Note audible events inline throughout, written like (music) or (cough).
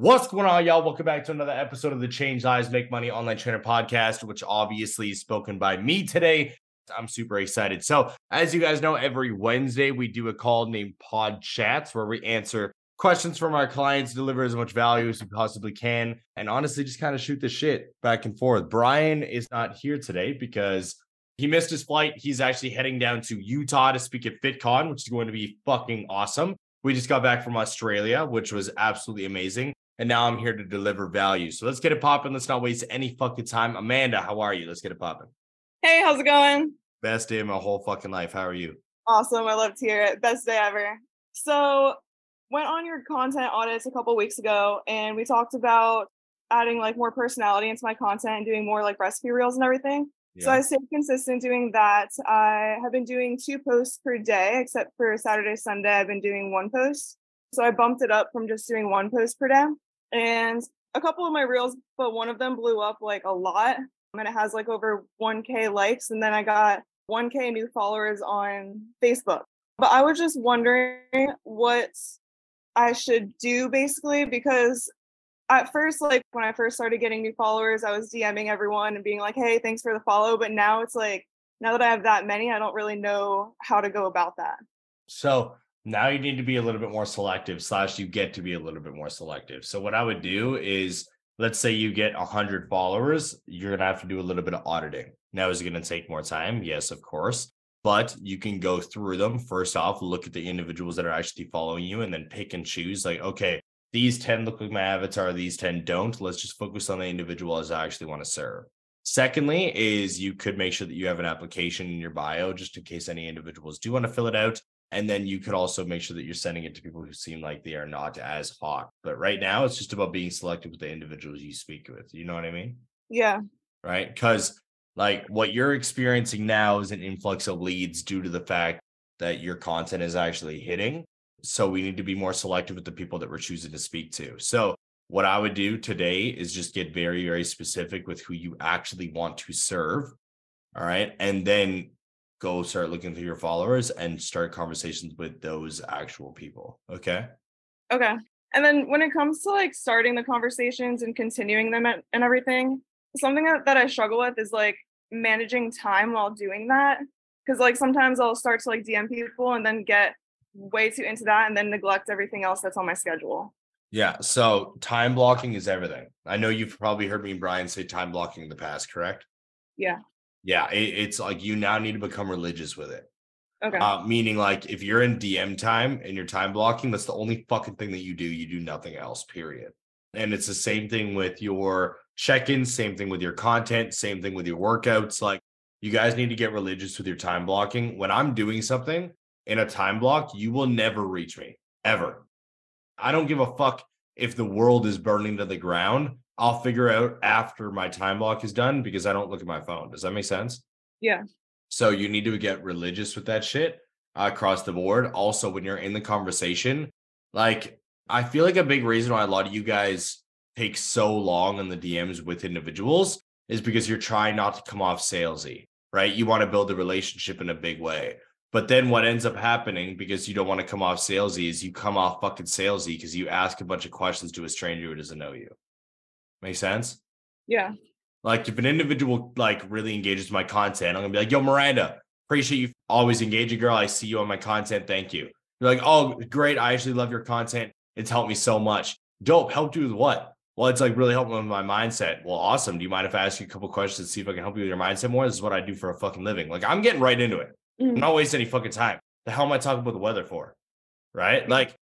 What's going on, y'all? Welcome back to another episode of the Change Lives Make Money Online Trainer Podcast, which obviously is spoken by me today. I'm super excited. So, as you guys know, every Wednesday we do a call named Pod Chats where we answer questions from our clients, deliver as much value as we possibly can, and honestly just kind of shoot the shit back and forth. Brian is not here today because he missed his flight. He's actually heading down to Utah to speak at FitCon, which is going to be fucking awesome. We just got back from Australia, which was absolutely amazing and now I'm here to deliver value. So let's get it popping. Let's not waste any fucking time. Amanda, how are you? Let's get it popping. Hey, how's it going? Best day of my whole fucking life. How are you? Awesome. I love to hear it. Best day ever. So, went on your content audits a couple weeks ago, and we talked about adding like more personality into my content and doing more like recipe reels and everything. Yeah. So I stayed consistent doing that. I have been doing two posts per day, except for Saturday, Sunday. I've been doing one post. So I bumped it up from just doing one post per day and a couple of my reels, but one of them blew up like a lot. And it has like over 1K likes. And then I got 1K new followers on Facebook. But I was just wondering what I should do basically because at first, like when I first started getting new followers, I was DMing everyone and being like, hey, thanks for the follow. But now it's like, now that I have that many, I don't really know how to go about that. So now you need to be a little bit more selective slash you get to be a little bit more selective. So what i would do is let's say you get 100 followers you're going to have to do a little bit of auditing. Now is it going to take more time? Yes of course. But you can go through them. First off look at the individuals that are actually following you and then pick and choose like okay these 10 look like my avatar these 10 don't. Let's just focus on the individuals i actually want to serve. Secondly is you could make sure that you have an application in your bio just in case any individuals do want to fill it out and then you could also make sure that you're sending it to people who seem like they are not as hot. But right now, it's just about being selective with the individuals you speak with. You know what I mean? Yeah. Right. Because like what you're experiencing now is an influx of leads due to the fact that your content is actually hitting. So we need to be more selective with the people that we're choosing to speak to. So what I would do today is just get very, very specific with who you actually want to serve. All right. And then go start looking through your followers and start conversations with those actual people. Okay. Okay. And then when it comes to like starting the conversations and continuing them and everything, something that, that I struggle with is like managing time while doing that. Cause like sometimes I'll start to like DM people and then get way too into that and then neglect everything else that's on my schedule. Yeah. So time blocking is everything. I know you've probably heard me and Brian say time blocking in the past, correct? Yeah. Yeah, it, it's like you now need to become religious with it. Okay. Uh, meaning, like, if you're in DM time and you're time blocking, that's the only fucking thing that you do. You do nothing else, period. And it's the same thing with your check ins, same thing with your content, same thing with your workouts. Like, you guys need to get religious with your time blocking. When I'm doing something in a time block, you will never reach me ever. I don't give a fuck if the world is burning to the ground. I'll figure out after my time block is done because I don't look at my phone. Does that make sense? Yeah. So you need to get religious with that shit uh, across the board. Also, when you're in the conversation, like I feel like a big reason why a lot of you guys take so long in the DMs with individuals is because you're trying not to come off salesy, right? You want to build a relationship in a big way. But then what ends up happening because you don't want to come off salesy is you come off fucking salesy because you ask a bunch of questions to a stranger who doesn't know you. Make sense? Yeah. Like if an individual like really engages my content, I'm gonna be like, yo, Miranda, appreciate you always engaging, girl. I see you on my content. Thank you. You're like, oh, great. I actually love your content. It's helped me so much. Dope. Helped you with what? Well, it's like really helping with my mindset. Well, awesome. Do you mind if I ask you a couple questions to see if I can help you with your mindset more? This is what I do for a fucking living. Like I'm getting right into it. Mm-hmm. I'm not wasting any fucking time. The hell am I talking about the weather for? Right? Like,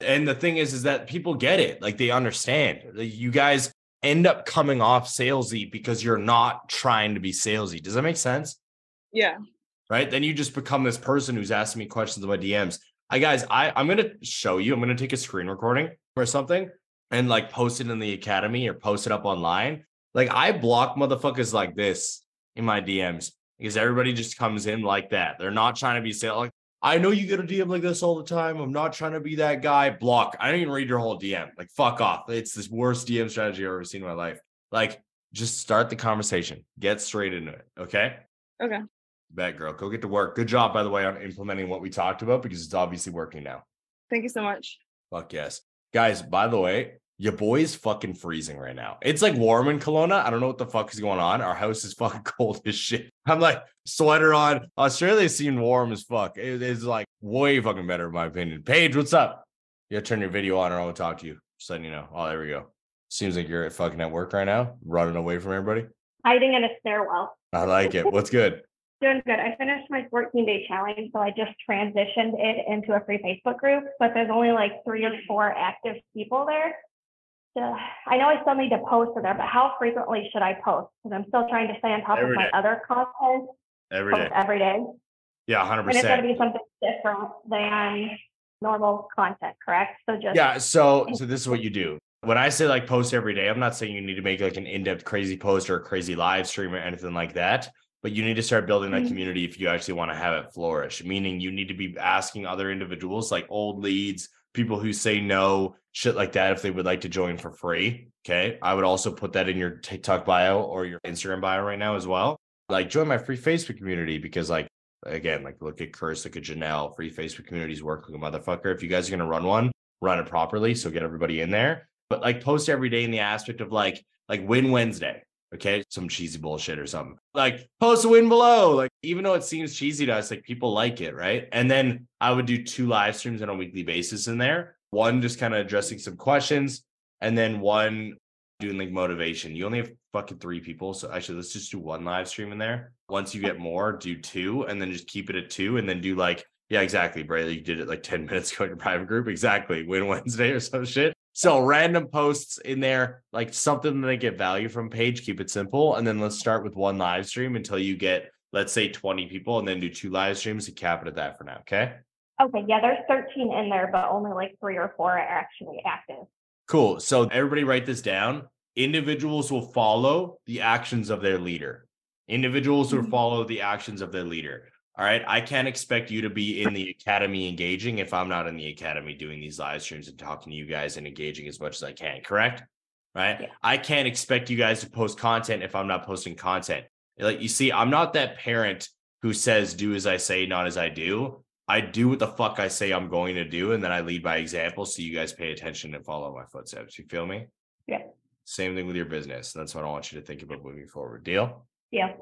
and the thing is, is that people get it. Like they understand. Like, you guys end up coming off salesy because you're not trying to be salesy. Does that make sense? Yeah. Right. Then you just become this person who's asking me questions about DMs. I guys, I I'm gonna show you. I'm gonna take a screen recording or something and like post it in the academy or post it up online. Like I block motherfuckers like this in my DMs because everybody just comes in like that. They're not trying to be sales. Like I know you get a DM like this all the time. I'm not trying to be that guy. Block. I don't even read your whole DM. Like, fuck off. It's the worst DM strategy I've ever seen in my life. Like, just start the conversation. Get straight into it. Okay. Okay. Bet, girl. Go get to work. Good job, by the way, on implementing what we talked about because it's obviously working now. Thank you so much. Fuck yes. Guys, by the way, Your boy is fucking freezing right now. It's like warm in Kelowna. I don't know what the fuck is going on. Our house is (laughs) fucking cold as shit. I'm like sweater on. Australia seemed warm as fuck. It is like way fucking better in my opinion. Paige, what's up? You turn your video on or I won't talk to you. Just letting you know. Oh, there we go. Seems like you're fucking at work right now, running away from everybody. Hiding in a stairwell. I like it. What's good? Doing good. I finished my 14 day challenge, so I just transitioned it into a free Facebook group, but there's only like three or four active people there. I know I still need to post to there, but how frequently should I post? Because I'm still trying to stay on top Every of my day. other content Every day. every day. Yeah, hundred percent. And it's got to be something different than normal content, correct? So just Yeah. So (laughs) so this is what you do. When I say like post every day, I'm not saying you need to make like an in-depth crazy post or a crazy live stream or anything like that. But you need to start building that Mhm. community if you actually want to have it flourish. Meaning you need to be asking other individuals like old leads, people who say no, shit like that, if they would like to join for free. Okay. I would also put that in your TikTok bio or your Instagram bio right now as well. Like join my free Facebook community because like again, like look at Curse, look at Janelle, free Facebook communities work like a motherfucker. If you guys are gonna run one, run it properly. So get everybody in there. But like post every day in the aspect of like like win Wednesday. Okay. Some cheesy bullshit or something. Like post a win below. Like even though it seems cheesy to us, like people like it, right? And then I would do two live streams on a weekly basis in there. One just kind of addressing some questions, and then one doing like motivation. You only have fucking three people. So actually, let's just do one live stream in there. Once you get more, do two, and then just keep it at two, and then do like, yeah, exactly, Brayla. You did it like 10 (laughs) minutes ago in your private group. Exactly. Win Wednesday or some shit. So random posts in there, like something that they get value from Paige, keep it simple. And then let's start with one live stream until you get, let's say 20 people, and then do two live streams and cap it at that for now. Okay. okay, yeah, there's 13 in there, but only like three or four are actually active. Cool. So everybody write this down. Individuals will follow the actions of their leader. Individuals will Mhm. follow the actions of their leader. All right. I can't expect you to be in the academy engaging if I'm not in the academy doing these live streams and talking to you guys and engaging as much as I can. Correct. Right. Yeah. I can't expect you guys to post content if I'm not posting content. Like you see, I'm not that parent who says, do as I say, not as I do. I do what the fuck I say I'm going to do, and then I lead by example so you guys pay attention and follow my footsteps. You feel me? Yeah. Same thing with your business. That's what I want you to think about moving forward. Deal? Yeah,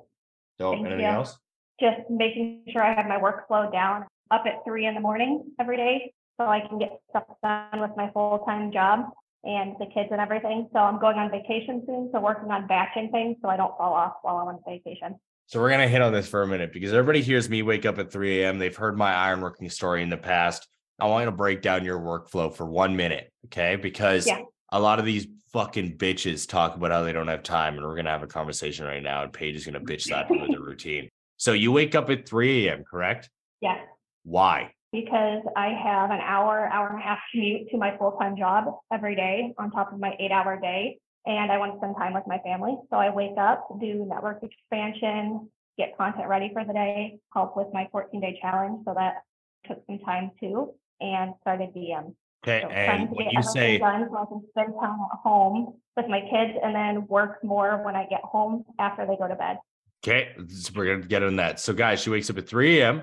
Dope. Anything you. else? Just making sure I have my workflow down up at three in the morning every day so I can get stuff done with my full-time job and the kids and everything. So I'm going on vacation soon, so working on batching things so I don't fall off while I'm on vacation. So we're gonna hit on this for a minute because everybody hears me wake up at 3 a.m. They've heard my ironworking story in the past. I want you to break down your workflow for one minute, okay? Because Yeah. a lot of these fucking bitches talk about how they don't have time, and we're gonna have a conversation right now, and Paige is gonna bitch slap that into the routine. So you wake up at 3 a.m., correct? Yes, Why? because I have an hour, hour and a half commute to my full-time job every day on top of my eight-hour day. And I want to spend time with my family. So I wake up, do network expansion, get content ready for the day, help with my 14-day challenge. So that took some time too, and started DM. Okay, So and when you say done so I can spend time at home with my kids and then work more when I get home after they go to bed. Okay, so we're gonna get on that. So, guys, she wakes up at 3 a.m.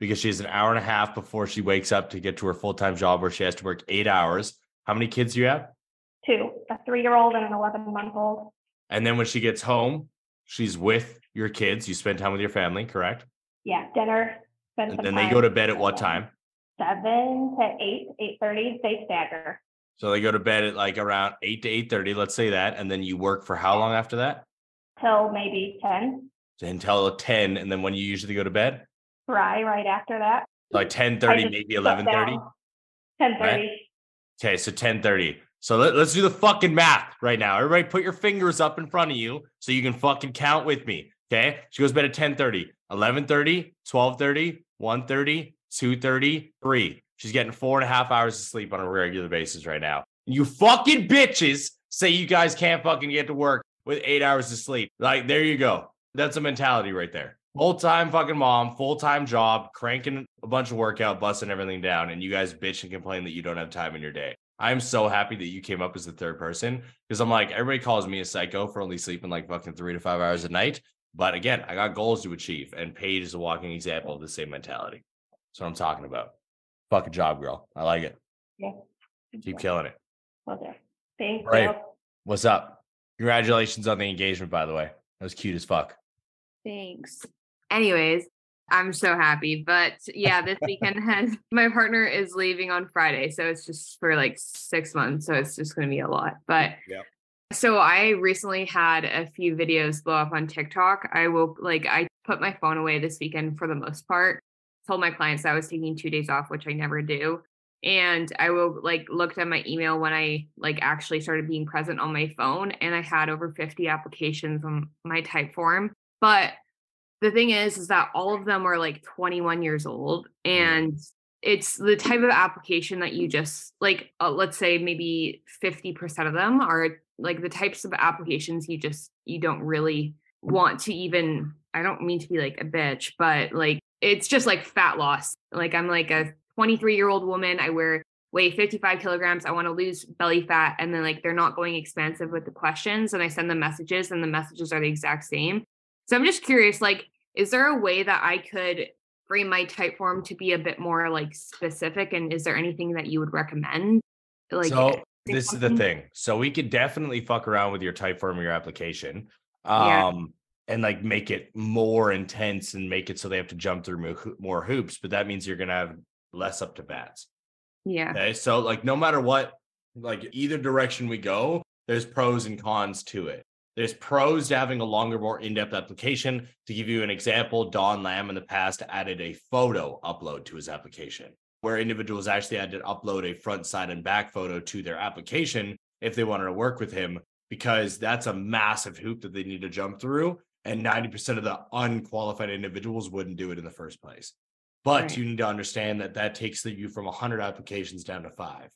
because she has an hour and a half before she wakes up to get to her full time job where she has to work eight hours. How many kids do you have? Two, a three-year-old and an 11-month-old. And then when she gets home, she's with your kids. You spend time with your family, correct? Yeah, dinner. And then they go to bed at what time? Seven to eight, eight thirty. They stagger So they go to bed at like around eight to eight thirty. Let's say that, and then you work for how long after that? Till maybe ten. Until ten, and then when you usually go to bed, Fry right after that. like ten thirty, just maybe shut eleven thirty. down. Ten thirty. Okay, so 10:30. So let, let's do the fucking math right now. Everybody put your fingers up in front of you so you can fucking count with me. Okay. She goes to bed at 10:30, 11:30, 12:30, 1:30, 2:30, 3. She's getting four and a half hours of sleep on a regular basis right now. You fucking bitches say you guys can't fucking get to work with eight hours of sleep. Like, there you go. That's a mentality right there. Full time fucking mom, full time job, cranking a bunch of workout, busting everything down, and you guys bitch and complain that you don't have time in your day. I'm so happy that you came up as the third person because I'm like, everybody calls me a psycho for only sleeping like fucking three to five hours a night. But again, I got goals to achieve, and Paige is a walking example of the same mentality. That's what I'm talking about. Fucking job, girl. I like it. Yeah. Keep killing it. Will do. Thank Right. you. What's up? Congratulations on the engagement, by the way. That was cute as fuck. Thanks. Anyways, I'm so happy. But yeah, this weekend has (laughs) my partner is leaving on Friday. So it's just for like six months. So it's just going to be a lot. But yeah. so I recently had a few videos blow up on TikTok. I will like, I put my phone away this weekend for the most part. Told my clients I was taking two days off, which I never do. And I will like looked at my email when I like actually started being present on my phone and I had over 50 applications on my Typeform. But the thing is is that all of them are like 21 years old and it's the type of application that you just like uh, let's say maybe 50% of them are like the types of applications you just you don't really want to even i don't mean to be like a bitch but like it's just like fat loss like i'm like a 23 year old woman i wear weigh 55 kilograms i want to lose belly fat and then like they're not going expansive with the questions and i send them messages and the messages are the exact same so i'm just curious like is there a way that i could frame my Typeform to be a bit more like specific and is there anything that you would recommend like so this is the thing. So we could definitely fuck around with your Typeform of your application. Yeah. Um and like make it more intense and make it so they have to jump through more hoops, but that means you're gonna have less up to bats. yeah Okay. So like no matter what, like either direction we go, there's pros and cons to it. There's pros to having a longer, more in-depth application. To give you an example, Don Lamb in the past added a photo upload to his application, where individuals actually had to upload a front, side, and back photo to their application if they wanted to work with him, because that's a massive hoop that they need to jump through. And 90% of the unqualified individuals wouldn't do it in the first place. But Right. you need to understand that that takes the, you from 100 applications down to five,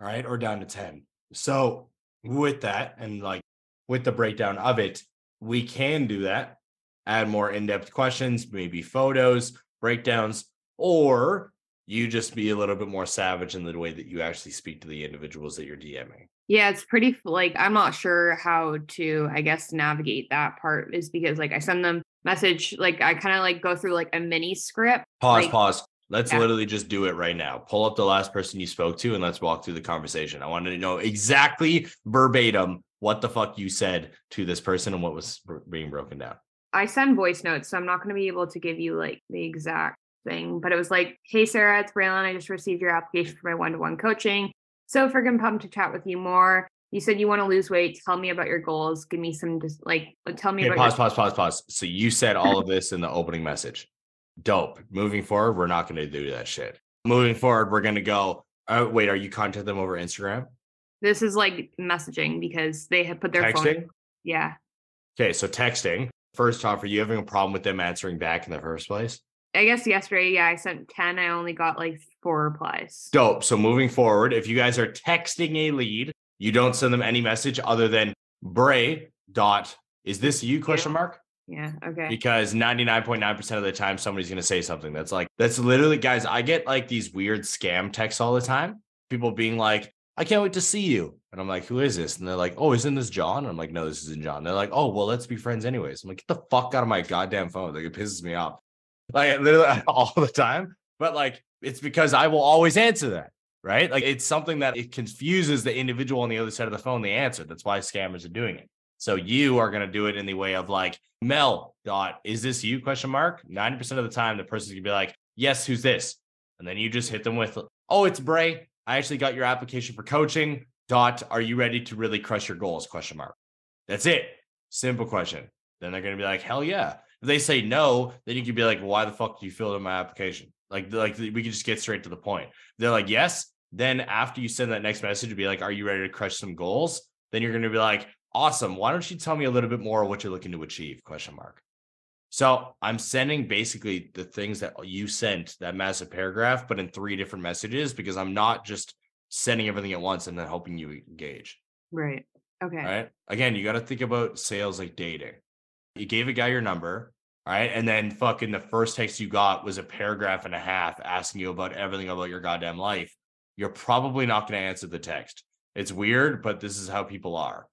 all right, or down to 10. So, with that, and like with the breakdown of it, we can do that, add more in depth questions, maybe photos, breakdowns, or you just be a little bit more savage in the way that you actually speak to the individuals that you're DMing. Yeah, it's pretty like I'm not sure how to, I guess, navigate that part is because like I send them message, like I kind of like go through like a mini script. Pause, Like- pause. Let's Yeah. literally just do it right now. Pull up the last person you spoke to and let's walk through the conversation. I want to know exactly verbatim what the fuck you said to this person and what was being broken down. I send voice notes, so I'm not going to be able to give you like the exact thing, but it was like, "Hey Sarah, it's Braylon. I just received your application for my one-to-one coaching. So freaking pumped to chat with you more. You said you want to lose weight. Tell me about your goals. Give me some just like uh, tell me Okay, about pause, pause, pause, pause. So you said all of this in the opening message. Dope. Moving forward, we're not going to do that shit. Moving forward, we're going to go. Oh, wait, are you contacting them over Instagram? This is like messaging because they have put their Texting? phone. Yeah. Okay, so texting. First off, are you having a problem with them answering back in the first place? I guess yesterday, yeah, I sent 10. I only got like four replies. Dope. So moving forward, if you guys are texting a lead, you don't send them any message other than Bray dot. Is this you? Question mark. Yeah. Okay. Because 99.9% of the time somebody's going to say something that's like, that's literally, guys, I get like these weird scam texts all the time. People being like, I can't wait to see you. And I'm like, who is this? And they're like, oh, isn't this John? And I'm like, no, this isn't John. They're like, oh, well, let's be friends anyways. I'm like, get the fuck out of my goddamn phone. Like, it pisses me off. Like, literally (laughs) all the time. But like, it's because I will always answer that. Right. Like, it's something that it confuses the individual on the other side of the phone, the answer. That's why scammers are doing it. So you are going to do it in the way of like, Mel dot, is this you? Question mark. 90% of the time, the person's gonna be like, yes, who's this? And then you just hit them with, oh, it's Bray. I actually got your application for coaching. Dot, are you ready to really crush your goals? Question mark. That's it. Simple question. Then they're gonna be like, hell yeah. If they say no, then you can be like, why the fuck do you fill in my application? Like, like we can just get straight to the point. They're like, yes. Then after you send that next message, to be like, are you ready to crush some goals? Then you're gonna be like, awesome. Why don't you tell me a little bit more of what you're looking to achieve? Question mark. So I'm sending basically the things that you sent, that massive paragraph, but in three different messages because I'm not just sending everything at once and then hoping you engage. Right. Okay. Right. Again, you got to think about sales like dating. You gave a guy your number, right? And then fucking the first text you got was a paragraph and a half asking you about everything about your goddamn life. You're probably not going to answer the text. It's weird, but this is how people are,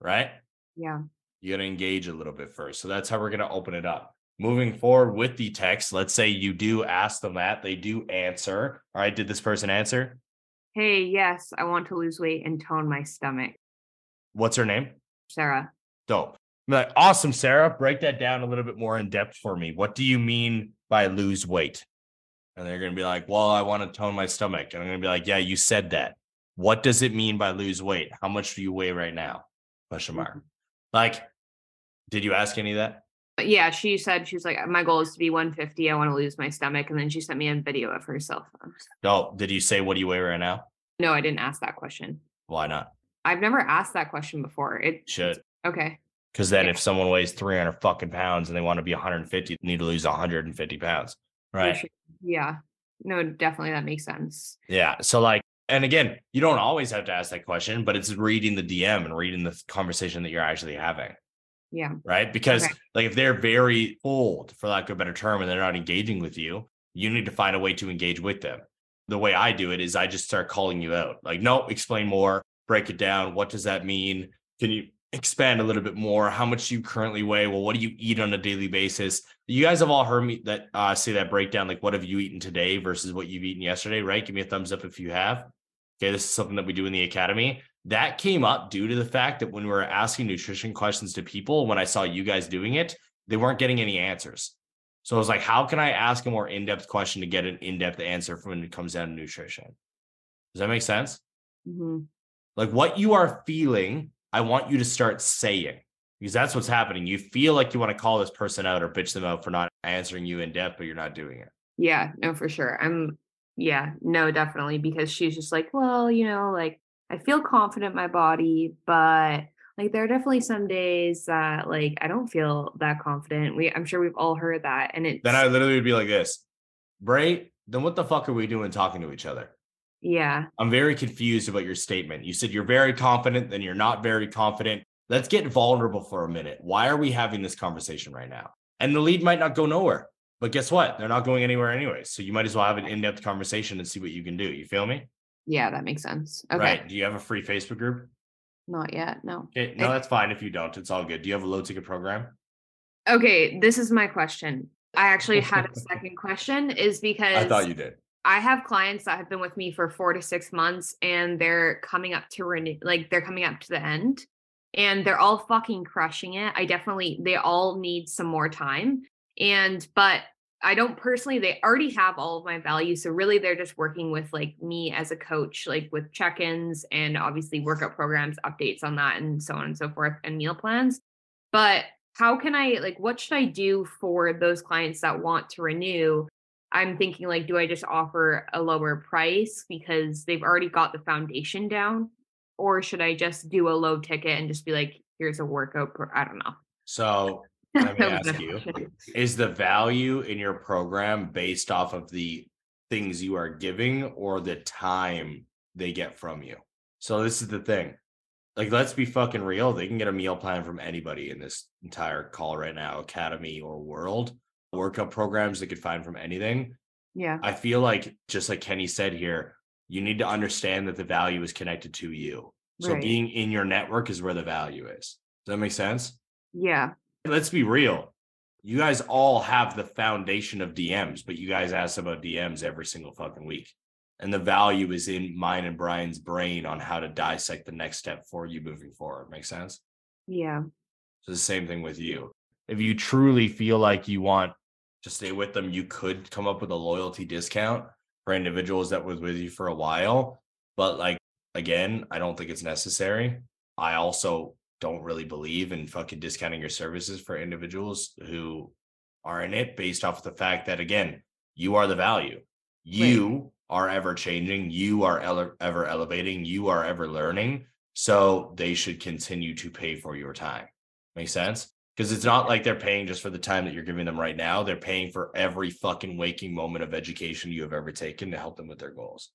right? Yeah. you got to engage a little bit first. So that's how we're going to open it up. Moving forward with the text, let's say you do ask them that, they do answer. All right, did this person answer? Hey, yes, I want to lose weight and tone my stomach. What's her name? Sarah. Dope. I'm like, awesome, Sarah. Break that down a little bit more in depth for me. What do you mean by lose weight? And they're going to be like, well, I want to tone my stomach. And I'm going to be like, yeah, you said that. What does it mean by lose weight? How much do you weigh right now? Question mark. Mhm. Like, did you ask any of that? Yeah, she said she was like, my goal is to be 150. I want to lose my stomach. And then she sent me a video of her cell (laughs) phone. No. Did you say what do you weigh right now? No, I didn't ask that question. Why not? I've never asked that question before. It Should. okay. Because then Yeah. if someone weighs 300 fucking pounds and they want to be 150, they need to lose 150 pounds. Right. Yeah. No, definitely that makes sense. Yeah. So like, and again, you don't always have to ask that question, but it's reading the DM and reading the conversation that you're actually having. Yeah. Right. Because Okay. like if they're very old, for lack of a better term, and they're not engaging with you, you need to find a way to engage with them. The way I do it is I just start calling you out. Like, no, explain more, break it down. What does that mean? Can you expand a little bit more? How much you currently weigh? Well, what do you eat on a daily basis? You guys have all heard me that uh say that breakdown, like what have you eaten today versus what you've eaten yesterday, right? Give me a thumbs up if you have. Okay, this is something that we do in the academy. That came up due to the fact that when we were asking nutrition questions to people, when I saw you guys doing it, they weren't getting any answers. So I was like, how can I ask a more in-depth question to get an in-depth answer for when it comes down to nutrition? Does that make sense? Mhm. Like what you are feeling, I want you to start saying because that's what's happening. You feel like you want to call this person out or bitch them out for not answering you in depth, but you're not doing it. Yeah, no, for sure. I'm yeah, no, definitely. Because she's just like, well, you know, like I feel confident in my body, but like there are definitely some days that like I don't feel that confident. We I'm sure we've all heard that. And it's Then I literally would be like this, Bray, then what the fuck are we doing talking to each other? Yeah, I'm very confused about your statement. You said you're very confident, then you're not very confident. Let's get vulnerable for a minute. Why are we having this conversation right now? And the lead might not go nowhere, but guess what? They're not going anywhere anyway. So you might as well have an in depth conversation and see what you can do. You feel me? yeah, that makes sense. Okay. Right. Do you have a free Facebook group? Not yet. No. Okay. No, that's fine if you don't. It's all good. Do you have a low ticket program? Okay, this is my question. I actually had a (laughs) second question is because I thought you did. I have clients that have been with me for four to six months and they're coming up to renew, like they're coming up to the end and they're all fucking crushing it. I definitely, they all need some more time. And, but I don't personally, they already have all of my value. So really they're just working with like me as a coach, like with check ins and obviously workout programs, updates on that, and so on and so forth, and meal plans. But how can I, like, what should I do for those clients that want to renew? I'm thinking like, do I just offer a lower price because they've already got the foundation down? Or should I just do a low ticket and just be like, here's a workout? I don't know. So (laughs) let me ask you is the value in your program based off of the things you are giving or the time they get from you? So this is the thing. Like, let's be fucking real. They can get a meal plan from anybody in this entire call right now, academy or world. Workout programs they could find from anything. Yeah. I feel like just like Kenny said here, you need to understand that the value is connected to you. So Right. being in your network is where the value is. Does that make sense? Yeah. let's be real. You guys all have the foundation of DMs, but you guys ask about DMs every single fucking week. And the value is in mine and Brian's brain on how to dissect the next step for you moving forward. Make sense? Yeah. So the same thing with you. If you truly feel like you want to stay with them, you could come up with a loyalty discount for individuals that was with you for a while. But like again, I don't think it's necessary. I also don't really believe in fucking discounting your services for individuals who are in it based off of the fact that again, you are the value. You are ever changing, you are ele- ever elevating, you are ever learning. So they should continue to pay for your time. Make sense? Because it's not like they're paying just for the time that you're giving them right now. They're paying for every fucking waking moment of education you have ever taken to help them with their goals.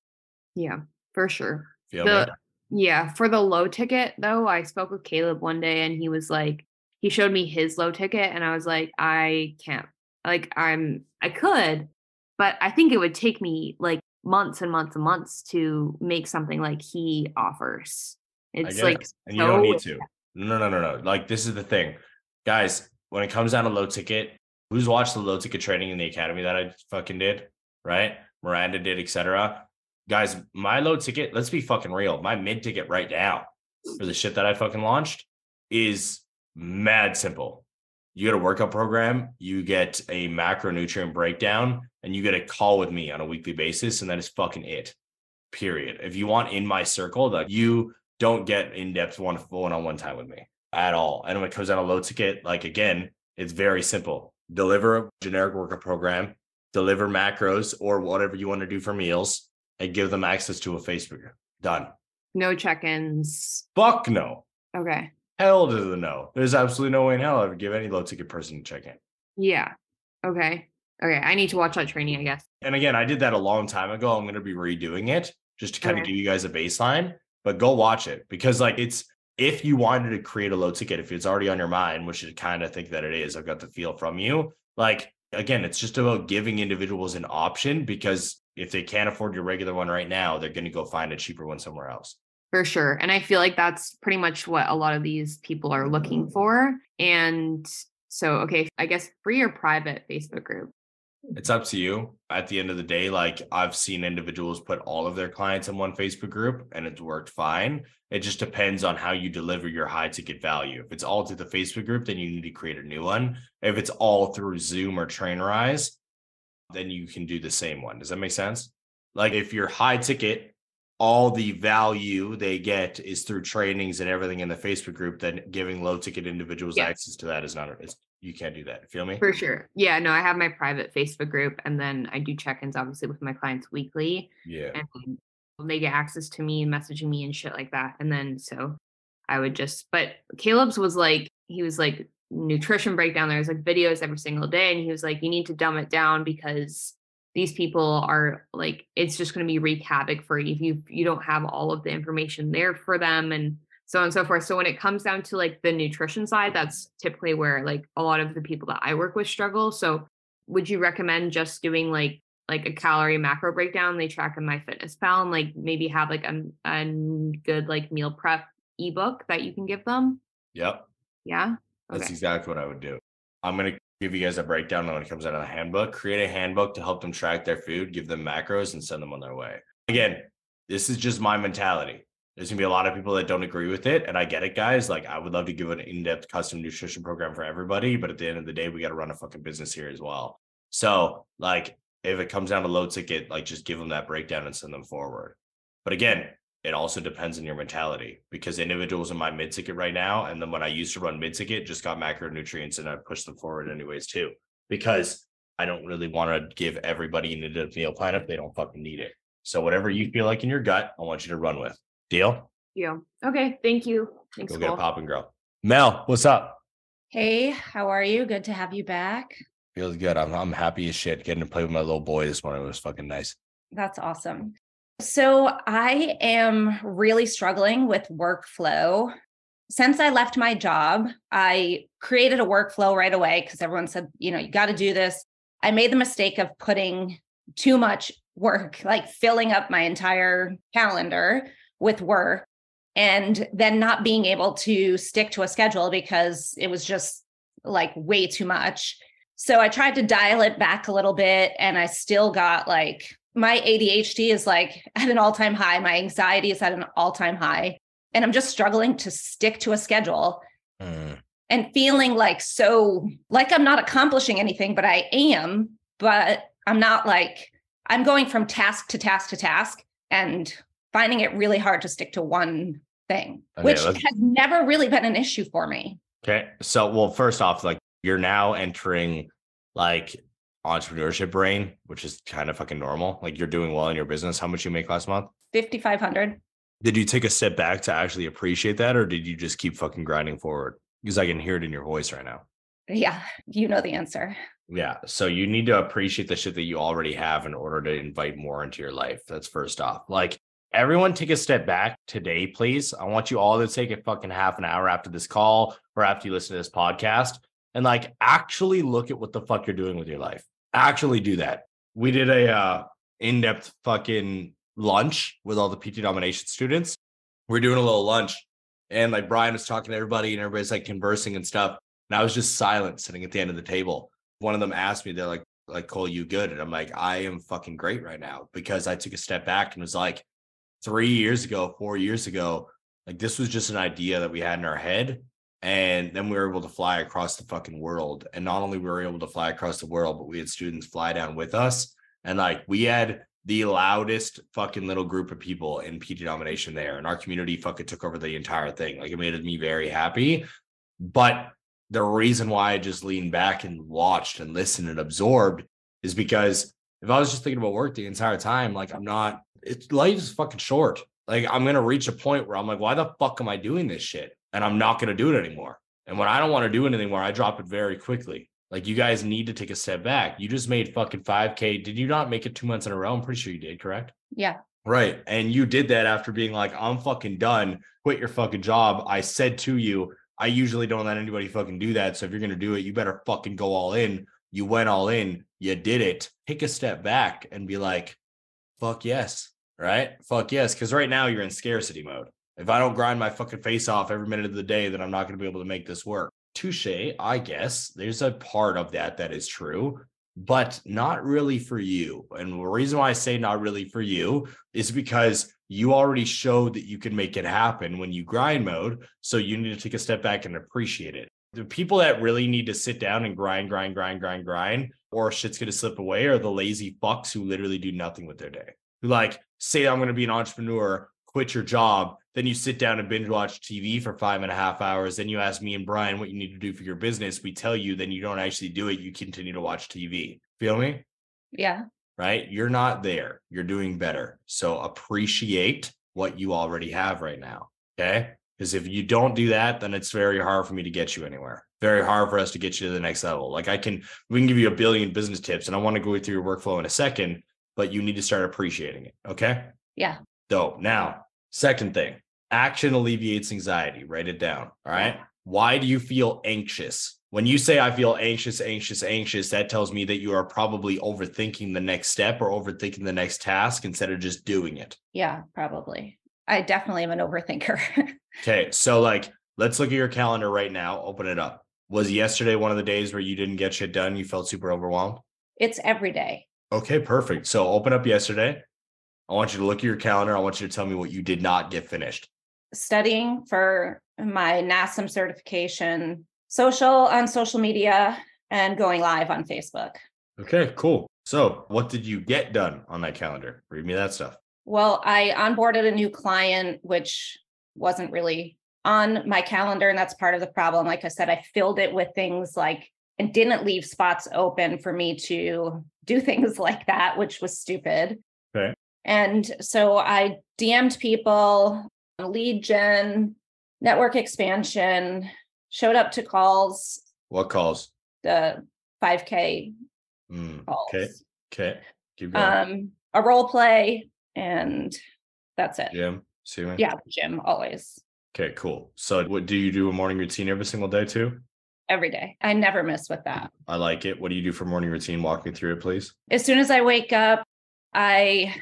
Yeah. For sure. Feel The- Yeah, for the low ticket though, I spoke with Caleb one day and he was like, he showed me his low ticket and I was like, I can't. Like I'm I could, but I think it would take me like months and months and months to make something like he offers. It's like it. and you don't need to. No, no, no, no. Like this is the thing, guys. When it comes down to low ticket, who's watched the low ticket training in the academy that I fucking did, right? Miranda did, etc. Guys, my low ticket, let's be fucking real. My mid ticket right now for the shit that I fucking launched is mad simple. You get a workout program, you get a macronutrient breakdown, and you get a call with me on a weekly basis, and that is fucking it. Period. If you want in my circle, that you don't get in-depth one one-on-one time with me at all. And when it comes down to low ticket, like again, it's very simple. Deliver a generic worker program, deliver macros or whatever you want to do for meals, and give them access to a Facebook group. Done. No check-ins. Fuck no. Okay. Hell to the no. There's absolutely no way in hell I would give any low ticket person a check in. Yeah. Okay. Okay. I need to watch that training, I guess. And again, I did that a long time ago. I'm going to be redoing it just to kind of give you guys a baseline, but go watch it because like it's if you wanted to create a low ticket, if it's already on your mind, which I kind of think that it is, I've got the feel from you. Like again, it's just about giving individuals an option because if they can't afford your regular one right now, they're going to go find a cheaper one somewhere else. For sure. And I feel like that's pretty much what a lot of these people are looking for. And so, okay, I guess free or private Facebook group. It's up to you. At the end of the day, like I've seen individuals put all of their clients in one Facebook group and it's worked fine. It just depends on how you deliver your high ticket value. If it's all through the Facebook group, then you need to create a new one. If it's all through Zoom or Trainerize, then you can do the same one. Does that make sense? Like if you're high ticket, all the value they get is through trainings and everything in the Facebook group, then giving low ticket individuals Yeah. access to that is not, you can't do that. Feel me? For sure. Yeah, no, I have my private Facebook group and then I do check-ins obviously with my clients weekly Yeah. and they get access to me and messaging me and shit like that. And then so I would just but Caleb's was like he was like nutrition breakdown. There's like videos every single day. And he was like, you need to dumb it down because these people are like it's just going to be wreak havoc for you if you you don't have all of the information there for them and so on and so forth. So when it comes down to like the nutrition side, that's typically where like a lot of the people that I work with struggle. So would you recommend just doing like like a calorie macro breakdown they track in MyFitnessPal and like maybe have like a, a good like meal prep ebook that you can give them Yep. yeah That's exactly what I would do. I'm gonna give you guys a breakdown when it comes out of the handbook. Create a handbook to help them track their food, give them macros, and send them on their way. Again, this is just my mentality. There's gonna be a lot of people that don't agree with it, and I get it, guys. Like, I would love to give an in-depth custom nutrition program for everybody, but at the end of the day, we got to run a fucking business here as well. So, like, if it comes down to low ticket, like, just give them that breakdown and send them forward. But again, it also depends on your mentality because individuals in my mid ticket right now, and then when I used to run mid ticket, just got macronutrients and I pushed them forward anyways too, because I don't really want to give everybody an in-depth meal plan if they don't fucking need it. So whatever you feel like in your gut, I want you to run with. Deal? yeah okay thank you thanks Go get Cole. pop and girl. Mel, what's up? Hey, how are you? Good to have you back. Feels good. I'm I'm happy as shit. Getting to play with my little boy this morning was fucking nice. That's awesome. So, I am really struggling with workflow. Since I left my job, I created a workflow right away because everyone said, you know, you got to do this. I made the mistake of putting too much work, like filling up my entire calendar with work, and then not being able to stick to a schedule because it was just like way too much. So I tried to dial it back a little bit and I still got like my ADHD is like at an all time high. My anxiety is at an all time high. And I'm just struggling to stick to a schedule Mm, and feeling like so, like I'm not accomplishing anything, but I am. But I'm not like, I'm going from task to task to task and finding it really hard to stick to one thing, Okay, which let's- has never really been an issue for me. Okay. So well, first off, like you're now entering like entrepreneurship brain, which is kind of fucking normal. Like you're doing well in your business. How much you make last month? 5,500. Did you take a step back to actually appreciate that, or did you just keep fucking grinding forward? Because I can hear it in your voice right now. Yeah, you know the answer. Yeah. So you need to appreciate the shit that you already have in order to invite more into your life. That's first off. Like everyone take a step back today, please. I want you all to take a fucking half an hour after this call or after you listen to this podcast and like actually look at what the fuck you're doing with your life. Actually do that. We did a uh in-depth fucking lunch with all the PT domination students. We're doing a little lunch and like Brian was talking to everybody and everybody's like conversing and stuff. And I was just silent sitting at the end of the table one of them asked me, they're like, like, Cole, you good? And I'm like, I am fucking great right now because I took a step back and was like, three years ago, four years ago, like this was just an idea that we had in our head. And then we were able to fly across the fucking world. And not only were we able to fly across the world, but we had students fly down with us. And like we had the loudest fucking little group of people in PT domination there. And our community fucking took over the entire thing. Like it made me very happy. But the reason why I just leaned back and watched and listened and absorbed is because if I was just thinking about work the entire time, like I'm not, it's life is fucking short. Like I'm gonna reach a point where I'm like, why the fuck am I doing this shit? And I'm not gonna do it anymore. And when I don't want to do it anymore, I drop it very quickly. Like you guys need to take a step back. You just made fucking 5K. Did you not make it two months in a row? I'm pretty sure you did, correct? Yeah. Right. And you did that after being like, I'm fucking done. Quit your fucking job. I said to you, I usually don't let anybody fucking do that. So if you're going to do it, you better fucking go all in. You went all in. You did it. Take a step back and be like, fuck yes. Right. Fuck yes. Cause right now you're in scarcity mode. If I don't grind my fucking face off every minute of the day, then I'm not going to be able to make this work. Touche, I guess. There's a part of that that is true, but not really for you. And the reason why I say not really for you is because you already showed that you can make it happen when you grind mode. So you need to take a step back and appreciate it. The people that really need to sit down and grind, grind, grind, grind, grind, or shit's going to slip away are the lazy fucks who literally do nothing with their day. Who like say, I'm going to be an entrepreneur, quit your job, then you sit down and binge watch TV for five and a half hours. Then you ask me and Brian what you need to do for your business. We tell you, then you don't actually do it. You continue to watch TV. Feel me? Yeah. Right? You're not there. You're doing better. So appreciate what you already have right now. Okay. Because if you don't do that, then it's very hard for me to get you anywhere. Very hard for us to get you to the next level. Like I can, we can give you a billion business tips, and I want to go through your workflow in a second, but you need to start appreciating it. Okay. Yeah. Dope. Now, second thing, action alleviates anxiety. Write it down. All right. Why do you feel anxious? When you say I feel anxious, anxious, anxious, that tells me that you are probably overthinking the next step or overthinking the next task instead of just doing it. Yeah, probably. I definitely am an overthinker. (laughs) okay. So, like, let's look at your calendar right now. Open it up. Was yesterday one of the days where you didn't get shit done? You felt super overwhelmed? it's every day. Okay, perfect. So, open up yesterday. I want you to look at your calendar. I want you to tell me what you did not get finished. Studying for my NASM certification, social on social media, and going live on Facebook. Okay, cool. So, what did you get done on that calendar? Read me that stuff. Well, I onboarded a new client, which wasn't really on my calendar. And that's part of the problem. Like I said, I filled it with things like, and didn't leave spots open for me to do (laughs) things like that, which was stupid. Okay. And so I DM'd people, lead gen, network expansion, showed up to calls, What calls? the 5K Mm, calls, okay. Okay. Keep going. um, a role play, and that's it. Gym, see me? Yeah, gym always, Okay, cool. So, what do you do a morning routine every single day too? every day. I never miss with that. I like it. What do you do for morning routine? Walk me through it, please. As soon as I wake up, I